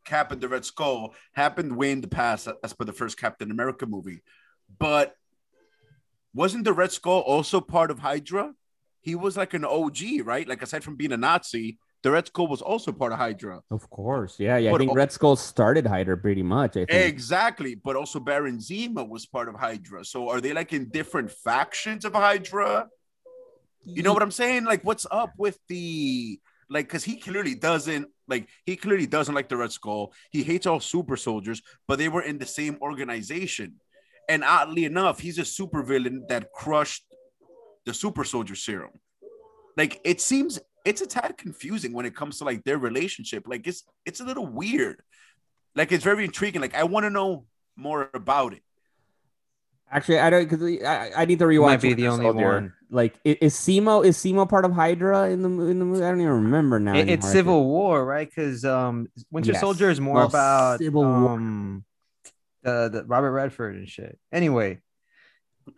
Cap and the Red Skull happened way in the past, as per the first Captain America movie. But wasn't the Red Skull also part of Hydra? He was like an OG, right? Like aside from being a Nazi, the Red Skull was also part of Hydra. of course yeah yeah i think red skull started hydra pretty much i think Exactly, but also Baron Zemo was part of Hydra. So are they like in different factions of Hydra? You know what I'm saying? Like, what's up with the like? Because he clearly doesn't like. He clearly doesn't like the Red Skull. He hates all super soldiers, but they were in the same organization. And oddly enough, he's a supervillain that crushed the super soldier serum. Like, it seems it's a tad confusing when it comes to like their relationship. Like, it's it's a little weird. Like, it's very intriguing. Like, I want to know more about it. Actually, I don't because I, I need to rewatch. Might be the only Soldier. one. Like, i- is Zemo is Zemo part of Hydra in the in the movie? I don't even remember now. It- it's Civil War, right? Because um, Winter Yes. Soldier is more Well, about Civil War. The, the Robert Redford and shit. Anyway,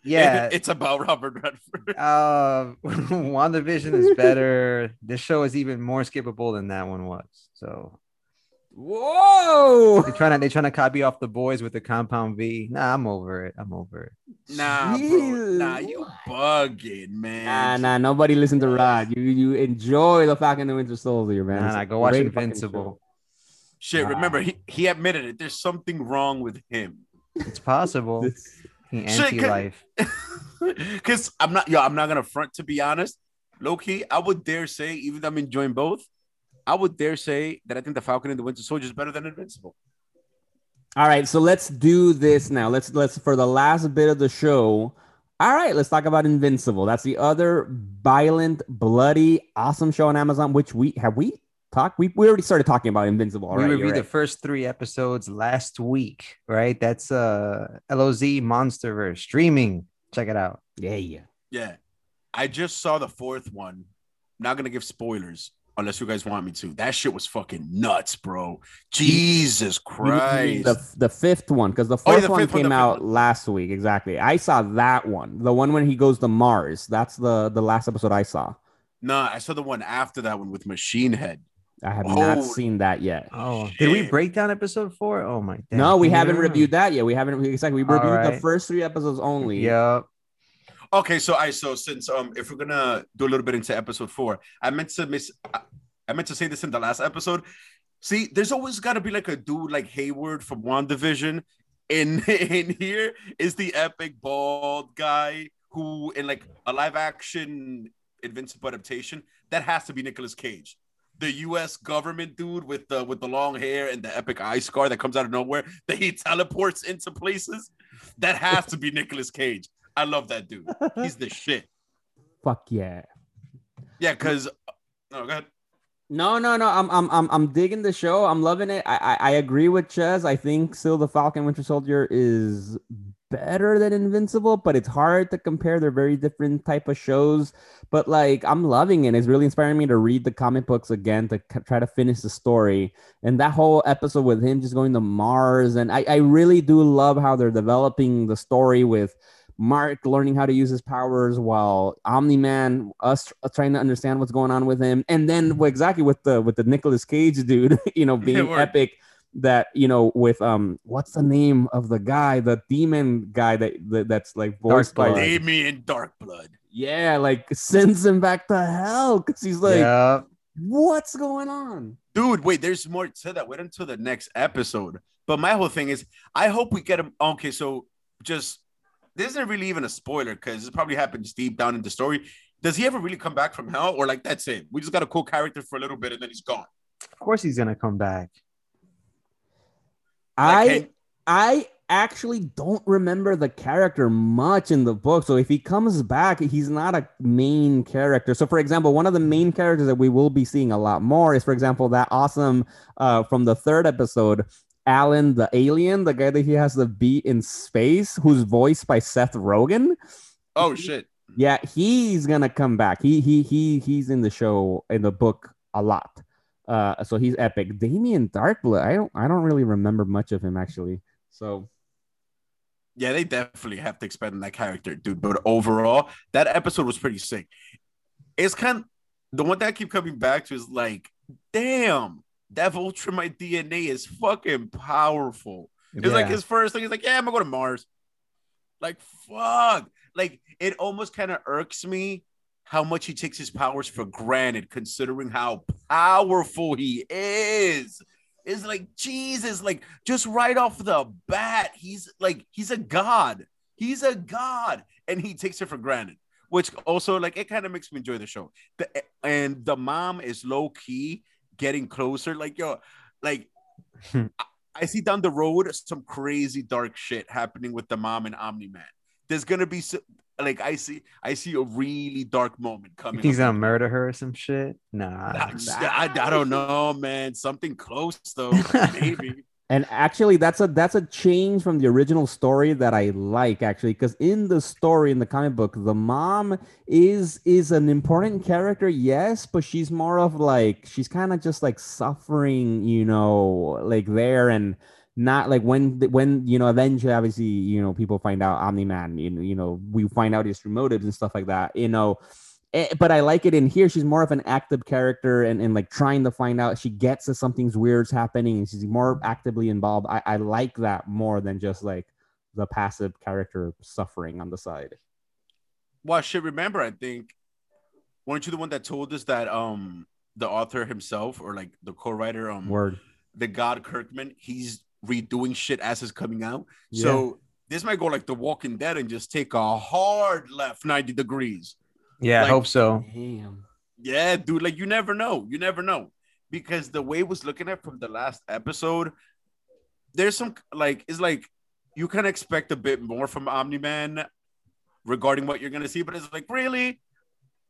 yeah, it's about Robert Redford. uh, WandaVision is better. This show is even more skippable than that one was. So Whoa! they trying to they trying to copy off the boys with the Compound V. Nah, I'm over it. I'm over it. Nah, bro. Jesus. Nah, you bugging, man. Nah, nah, nobody listen to Rod. You you enjoy the Falcon and the Winter Soldier, man. Nah, nah, go watch great fucking Invincible. Shit, Nah. remember he, he admitted it. There's something wrong with him. It's possible. He Shit, anti-life. Cause I'm not yo, I'm not gonna front to be honest. Low key, I would dare say, even though I'm enjoying both, I would dare say that I think the Falcon and the Winter Soldier is better than Invincible. All right, so let's do this now. Let's let's for the last bit of the show. All right, let's talk about Invincible. That's the other violent, bloody, awesome show on Amazon. Which we have we talked. We, we already started talking about Invincible. we already, reviewed right? the first three episodes last week, right? That's uh LOZ Monsterverse streaming. Check it out. Yeah, yeah. Yeah. I just saw the fourth one. I'm not gonna give spoilers unless you guys want me to. That shit was fucking nuts, bro. Jesus You mean- you mean Christ. The, the fifth one, because the Oh, yeah, fourth the one fifth one, came the fifth out one. last week. Exactly. I saw that one. The one when he goes to Mars. That's the the last episode I saw. nah, I saw the one after that one with Machine Head. I have not Oh, seen that yet. Oh, did we break down episode four? Oh my! damn. no, we Yeah. haven't reviewed that yet. We haven't exactly. We All reviewed the first three episodes only. Yep. Okay, so I so since um if we're gonna do a little bit into episode four, I meant to miss I, I meant to say this in the last episode. See, there's always gotta be like a dude like Hayward from WandaVision. In in here is the epic bald guy who in like a live action Invincible adaptation, that has to be Nicolas Cage. The US government dude with the with the long hair and the epic eye scar that comes out of nowhere that he teleports into places. That has to be Nicolas Cage. I love that dude. He's the shit. Fuck yeah. Yeah, because no, oh, go ahead. No, no, no. I'm, I'm, I'm, I'm digging the show. I'm loving it. I, I, I agree with Ches. I think still the Falcon Winter Soldier is better than Invincible, but it's hard to compare. They're very different type of shows. But like, I'm loving it. It's really inspiring me to read the comic books again to c- try to finish the story. And that whole episode with him just going to Mars, and I, I really do love how they're developing the story with Mark learning how to use his powers while Omni Man us trying to understand what's going on with him, and then exactly with the with the Nicolas Cage dude, you know, being epic. That you know, with um, what's the name of the guy, the demon guy that, that that's like voiced by Blood. Damien Darkblood. yeah, like sends him back to hell because he's like, yeah. what's going on? Dude, wait, there's more to that. Wait until the next episode. But my whole thing is, I hope we get him. Okay, so just this isn't really even a spoiler because it probably happens deep down in the story. Does he ever really come back from hell, or like that's it? We just got a cool character for a little bit and then he's gone. Of course he's gonna come back. I Like, can- I actually don't remember the character much in the book. So if he comes back, he's not a main character. So for example, one of the main characters that we will be seeing a lot more is, for example, that awesome uh, from the third episode, Alan the alien, the guy that he has to beat in space, who's voiced by Seth Rogen. oh shit. Yeah, he's gonna come back. He he he he's in the show in the book a lot. Uh, so he's epic. Damien Darkblood. I don't I don't really remember much of him actually. So Yeah, they definitely have to expand on that character, dude. But overall, that episode was pretty sick. It's kind of the one that I keep coming back to is like, damn, that my DNA is fucking powerful. It's like his first thing. He's like, yeah, I'm gonna go to Mars. Like, fuck. Like, it almost kind of irks me how much he takes his powers for granted, considering how powerful he is. It's like Jesus, like just right off the bat, he's like he's a god. He's a god, and he takes it for granted. Which also like it kind of makes me enjoy the show. The, and the mom is low key getting closer. Like yo, like hmm. I, I see down the road some crazy dark shit happening with the mom and Omni Man. There's gonna be so, like I see I see a really dark moment You coming. think he's gonna murder her or some shit? Nah. I, I, I don't know, man. Something close though, maybe. And actually that's a that's a change from the original story that I like actually because in the story in the comic book the mom is is an important character yes but she's more of like she's kind of just like suffering you know like there and not like when when you know eventually obviously you know people find out Omni Man you know you know we find out his true motives and stuff like that you know but I like it in here. She's more of an active character and, and like trying to find out. She gets that something's weird's happening and she's more actively involved. I, I like that more than just like the passive character suffering on the side. Well, shit. Remember, I think weren't you the one that told us that um the author himself or like the co-writer um Word. the God Kirkman he's redoing shit as it's coming out. Yeah. So this might go like The Walking Dead and just take a hard left ninety degrees. Yeah, Like- I hope so. Damn. Yeah, dude. Like you never know. You never know because the way it was looking at from the last episode, there's some like it's like you can expect a bit more from Omni Man regarding what you're gonna see, but it's like really.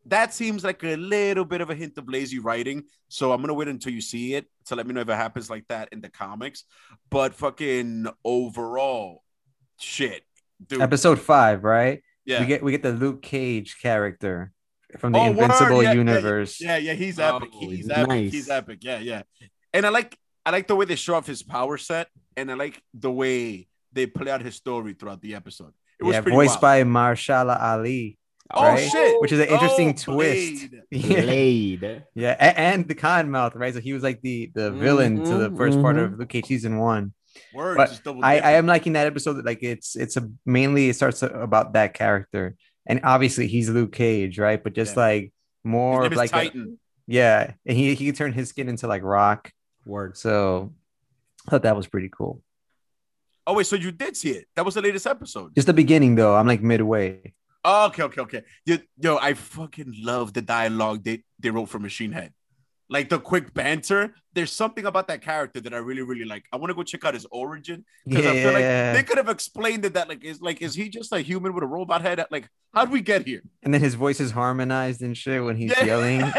That seems like a little bit of a hint of lazy writing. So I'm gonna wait until you see it to let me know if it happens like that in the comics. But fucking overall, shit, dude. Episode five, right? Yeah. We get we get the Luke Cage character from the Oh, Invincible yeah, yeah, universe. Yeah, yeah, he's Oh, epic. he's epic. He's epic. Yeah, yeah. And I like I like the way they show off his power set, and I like the way they play out his story throughout the episode. It was Yeah, pretty voiced wild. by Mahershala Ali. oh right? shit, Which is an interesting Oh, twist. Blade. Yeah, yeah, a- and the Cottonmouth, right? So he was like the the villain to the Mhm, 1st part mhm. of Luke Cage season one. Word, But I, I am liking that episode. Like it's it's a mainly it starts about that character, and obviously he's Luke Cage, right? But just Yeah. like more like a- yeah, and he he can turn his skin into like rock. Word. So I thought that was pretty cool. Oh wait, so you did see it? That was the latest episode. Just the beginning though. I'm like midway. Okay, okay, okay. Yo, yo, I fucking love the dialogue they, they wrote for Machine Head. Like the quick banter. There's something about that character that I really, really like. I want to go check out his origin because I feel like Yeah. they could have explained it that like is like is he just a human with a robot head? Like, how'd we get here? and then his voice is harmonized and shit when he's Yeah. yelling. I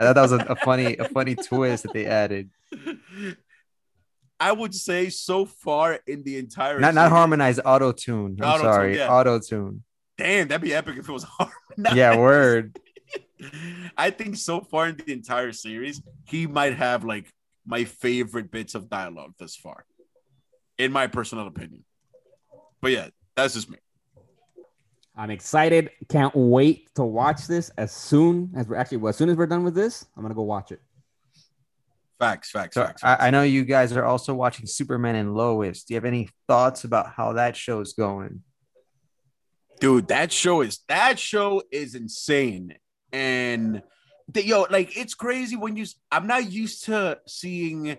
thought that was a, a funny a funny twist that they added. I would say so far in the entire Not not harmonized, auto tune. I'm Auto-tune, sorry, yeah. auto tune. Damn, that'd be epic if it was harmonized. Yeah, word. I think so far in the entire series, he might have like my favorite bits of dialogue thus far, in my personal opinion. But yeah, that's just me. I'm excited. Can't wait to watch this as soon as we're actually well, as soon as we're done with this. I'm gonna go watch it. Facts, facts, So facts. I, facts. I know you guys are also watching Superman and Lois. Do you have any thoughts about how that show is going? dude that show is that show is insane and yo like it's crazy when you i'm not used to seeing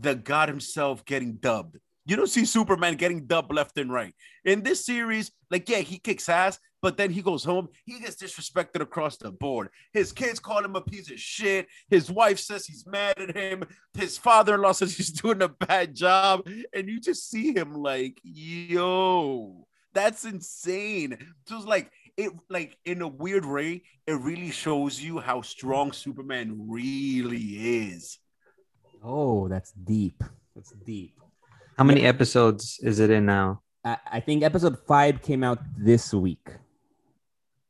the god himself getting dubbed. You don't see superman getting dubbed left and right. In this series like yeah he kicks ass but then he goes home he gets disrespected across the board. His kids call him a piece of shit. His wife says he's mad at him. His father-in-law says he's doing a bad job. And you just see him like yo that's insane. So it's like it like in a weird way, it really shows you how strong Superman really is. Oh, that's deep. That's deep. How many episodes is it in now? I, I think episode five came out this week.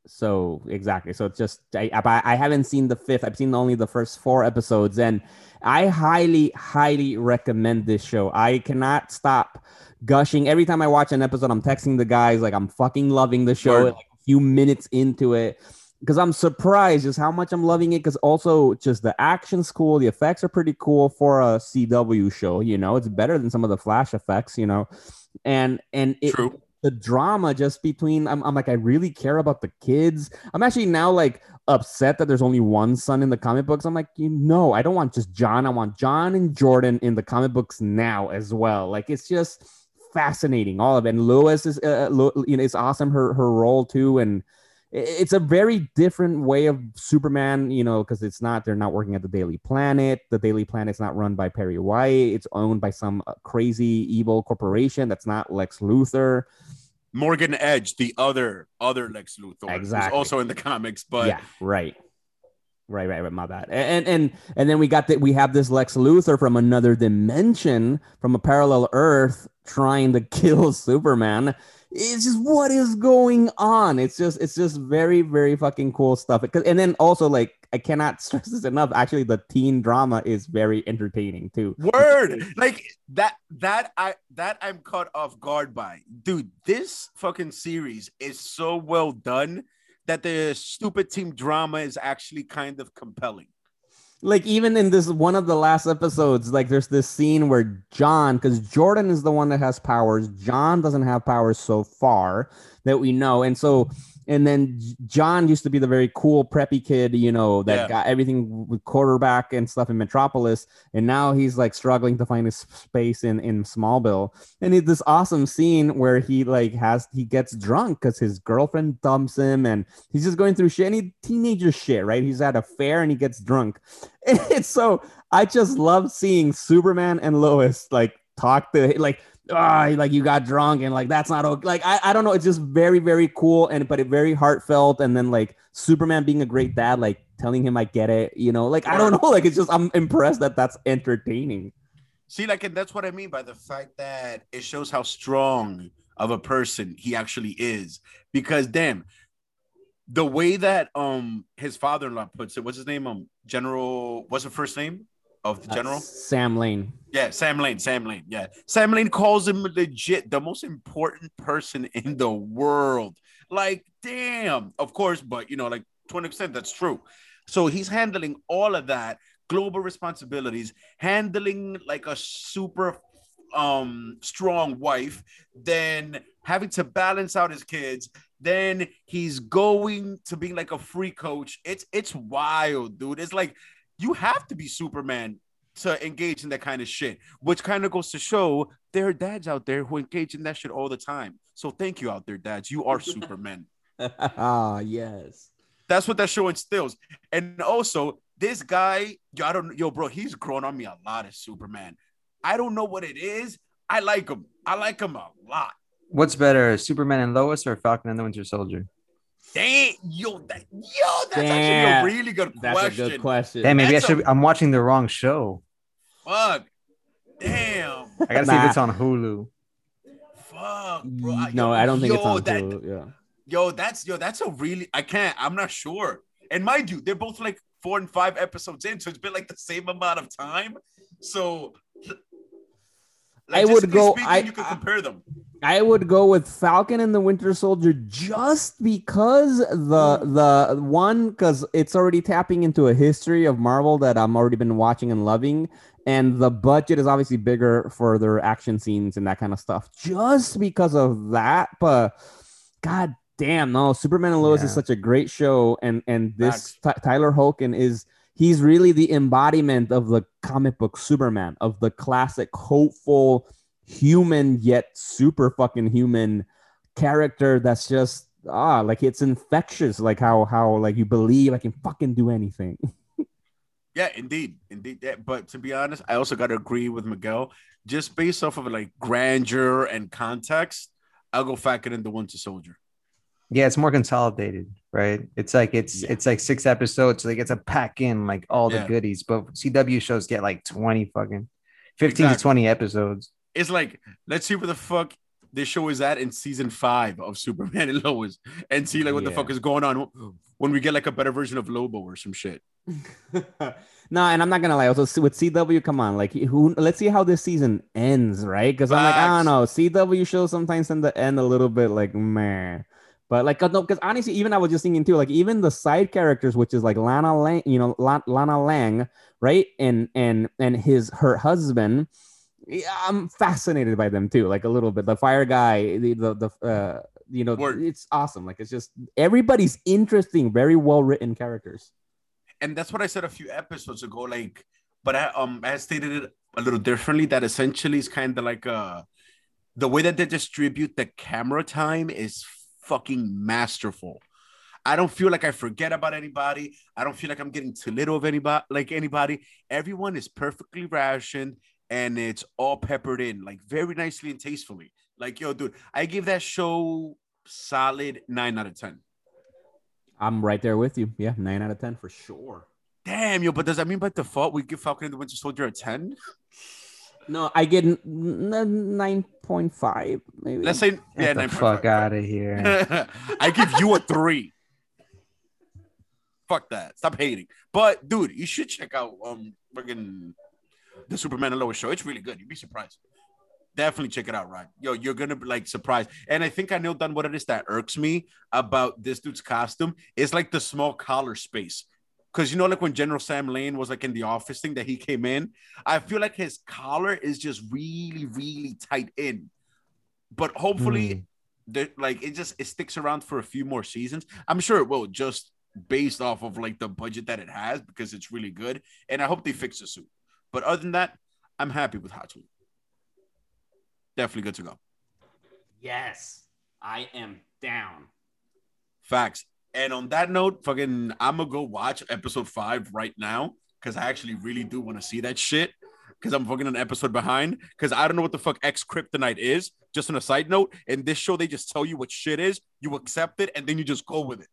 So exactly. So it's just I, I I haven't seen the fifth. I've seen only the first four episodes, and I highly, highly recommend this show. I cannot stop gushing every time I watch an episode. I'm texting the guys like I'm fucking loving the show. Word. Like a few minutes into it, because I'm surprised just how much I'm loving it. Because also just the action's cool, the effects are pretty cool for a CW show. You know, it's better than some of the Flash effects. You know, and and it, True. the drama just between I'm, I'm like I really care about the kids. I'm actually now like upset that there's only one son in the comic books. I'm like, you know, I don't want just John. I want John and Jordan in the comic books now as well. Like it's just fascinating, all of it. And Lois is, uh, you know, it's awesome her her role too, and it's a very different way of Superman, you know, because it's not they're not working at the Daily Planet. The Daily Planet's not run by Perry White. It's owned by some uh, crazy evil corporation that's not Lex Luthor. Morgan Edge, the other other Lex Luthor, Exactly. also in the comics, but yeah, right. Right, right, right. My bad. And and and then we got that we have this Lex Luthor from another dimension, from a parallel Earth, trying to kill Superman. It's just what is going on? It's just it's just very very fucking cool stuff. And then also like I cannot stress this enough. Actually, the teen drama is very entertaining too. word like that that I that I'm caught off guard by. Dude, this fucking series is so well done that the stupid team drama is actually kind of compelling. Like even in this one of the last episodes like there's this scene where john because jordan is the one that has powers. John doesn't have powers so far that we know. And so and then john used to be the very cool preppy kid you know that Yeah. got everything with quarterback and stuff in metropolis. And now he's like struggling to find his space in in smallville. And it's this awesome scene where he like has he gets drunk because his girlfriend dumps him and he's just going through shit. Any teenager shit right? He's at a fair and he gets drunk. It's so I just love seeing Superman and Lois like talk to like ah like you got drunk and like that's not okay. Like I, I don't know, it's just very, very cool and but it very heartfelt. And then like Superman being a great dad, like telling him I get it, you know, like I don't know, like it's just I'm impressed that that's entertaining. See, like, and that's what I mean by the fact that it shows how strong of a person he actually is. Because damn, the way that um his father-in-law puts it, what's his name? Um, General, what's the first name of the Uh, general? Sam Lane. Yeah, Sam Lane. Sam Lane. Yeah, Sam Lane calls him legit the most important person in the world. Like, damn. Of course, but you know, like twenty percent. That's true. So he's handling all of that global responsibilities, handling like a super um strong wife, then having to balance out his kids. Then he's going to being like a free coach. It's it's wild, dude. It's like you have to be Superman to engage in that kind of shit, which kind of goes to show there are dads out there who engage in that shit all the time. So thank you out there, dads. You are Superman. ah, yes. That's what that show instills. And also, this guy, yo, I don't, yo, bro, he's grown on me a lot as Superman. I don't know what it is. I like him. I like him a lot. What's better, Superman and Lois or Falcon and the Winter Soldier? Dang, yo, that, yo, that's Damn. actually a really good That's question. That's a good question. Hey, maybe I That's a- should. I'm watching the wrong show. Fuck. Damn. I gotta see if it's on Hulu. Fuck, bro. Mm, I- no, yo, I don't think it's on that, Hulu, Yeah. Yo, that's yo, that's a really I can't. I'm not sure. And mind you, they're both like four and five episodes in, so it's been like the same amount of time. So I would go- Speaking, I- you can I- compare them. I would go with Falcon and the Winter Soldier just because the the one because it's already tapping into a history of Marvel that I'm already been watching and loving, and the budget is obviously bigger for their action scenes and that kind of stuff. Just because of that, but God damn, no, Superman and Lois is such a great show, and and this Ty- Tyler Hoechlin is he's really the embodiment of the comic book Superman of the classic hopeful human yet super fucking human character that's just ah like it's infectious like how how like you believe I can fucking do anything. Yeah, indeed, indeed. Yeah, but to be honest, I also got to agree with Miguel. Just based off of like grandeur and context, I'll go Falcon and the Winter Soldier. Yeah, it's more consolidated, right? It's like it's Yeah. it's like six episodes, so they get to pack in like all Yeah. the goodies. But CW shows get like 20 fucking 15 Exactly. to 20 episodes. It's like let's see where the fuck this show is at in season five of Superman and Lois, and see like what the fuck is going on when we get like a better version of Lobo or some shit. no, and I'm not gonna lie. Also, with CW, come on, like who? Let's see how this season ends, right? Because I'm like, I don't know. CW shows sometimes tend the end a little bit like man, but like no, because honestly, even I was just thinking too, like even the side characters, which is like Lana Lang, you know, La- Lana Lang, right? And and and his her husband. Yeah, I'm fascinated by them too, like a little bit. The fire guy, the the, the uh, you know, Word. it's awesome. Like it's just everybody's interesting, very well written characters. and that's what I said a few episodes ago. Like, but I um I stated it a little differently. That essentially is kind of like uh the way that they distribute the camera time is fucking masterful. I don't feel like I forget about anybody. I don't feel like I'm getting too little of anybody like anybody. Everyone is perfectly rationed and it's all peppered in like very nicely and tastefully. Like, yo, dude, I give that show solid nine out of ten. I'm right there with you. Yeah, nine out of ten for sure. Damn, yo, but does that mean by default we give Falcon and the Winter Soldier a 10? No, I get nine point five, maybe. Let's say, yeah, Get the 9.5. fuck out of here. I give you a three. Fuck that. Stop hating. But dude, you should check out um fucking the Superman and Lois show. It's really good. You'd be surprised. Definitely check it out, Rod. Yo, you're gonna be like surprised. And I think I nailed down what it is that irks me about this dude's costume. It's like the small collar space. Cause you know, like when General Sam Lane was like in the office thing that he came in, I feel like his collar is just really, really tight in. But hopefully, hmm. the, like it just it sticks around for a few more seasons. I'm sure it will, just based off of like the budget that it has, because it's really good. And I hope they fix the suit. But other than that, I'm happy with Hot Suite. Definitely good to go. yes, I am down. Facts. And on that note, fucking, I'm gonna go watch episode five right now because I actually really do want to see that shit. Because I'm fucking an episode behind. Because I don't know what the fuck X Kryptonite is. Just on a side note, in this show, they just tell you what shit is, you accept it, and then you just go with it.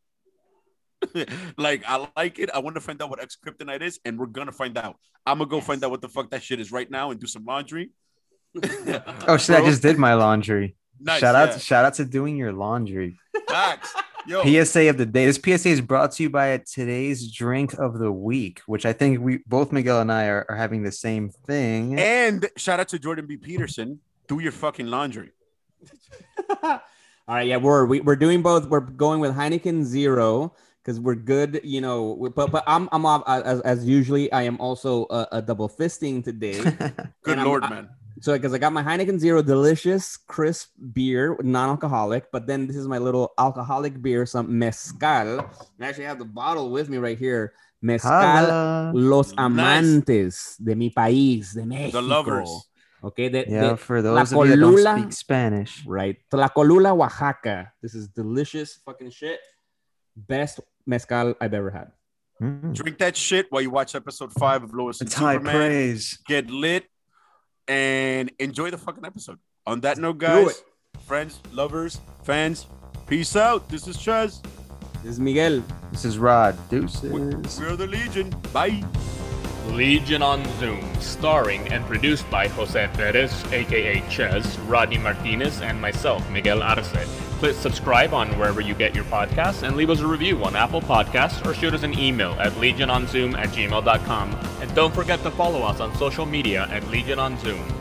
like I like it. I want to find out what X Kryptonite is, and we're gonna find out. I'm gonna go find out what the fuck that shit is right now and do some laundry. Oh shit, I just did my laundry. nice, shout out yeah. shout out to doing your laundry. Facts. Yo, PSA of the day. This PSA is brought to you by today's drink of the week, which I think we both Miguel and I are, are having the same thing. and shout out to Jordan B. Peterson. Do your fucking laundry. All right, yeah, we're we, we're doing both. We're going with Heineken Zero because we're good, you know. we- But but I'm I'm off, as as usually. I am also a, a double fisting today. Good lord, I- man. So because I got my Heineken Zero, delicious, crisp beer, non-alcoholic. But then this is my little alcoholic beer, some mezcal. I actually have the bottle with me right here. Mezcal, Holla. los Nice. amantes de mi país, de México. The lovers. Okay, de, Yeah, de- for those of you that don't speak Spanish. right? Tlacolula, Oaxaca. This is delicious fucking shit. Best mezcal I've ever had. Mm. Drink that shit while you watch episode five of Lois and It's high Superman. praise. Get lit and enjoy the fucking episode. On that note, guys, friends, lovers, fans, peace out. This is Chaz. This is Miguel. This is Rod. Deuces. We're the Legion. Bye. Legion on Zoom, starring and produced by Jose Perez, aka Ches, Rodney Martinez, and myself, Miguel Arce. Please subscribe on wherever you get your podcasts and leave us a review on Apple Podcasts or shoot us an email at legiononzoom at gmail.com. And don't forget to follow us on social media at Legion on Zoom.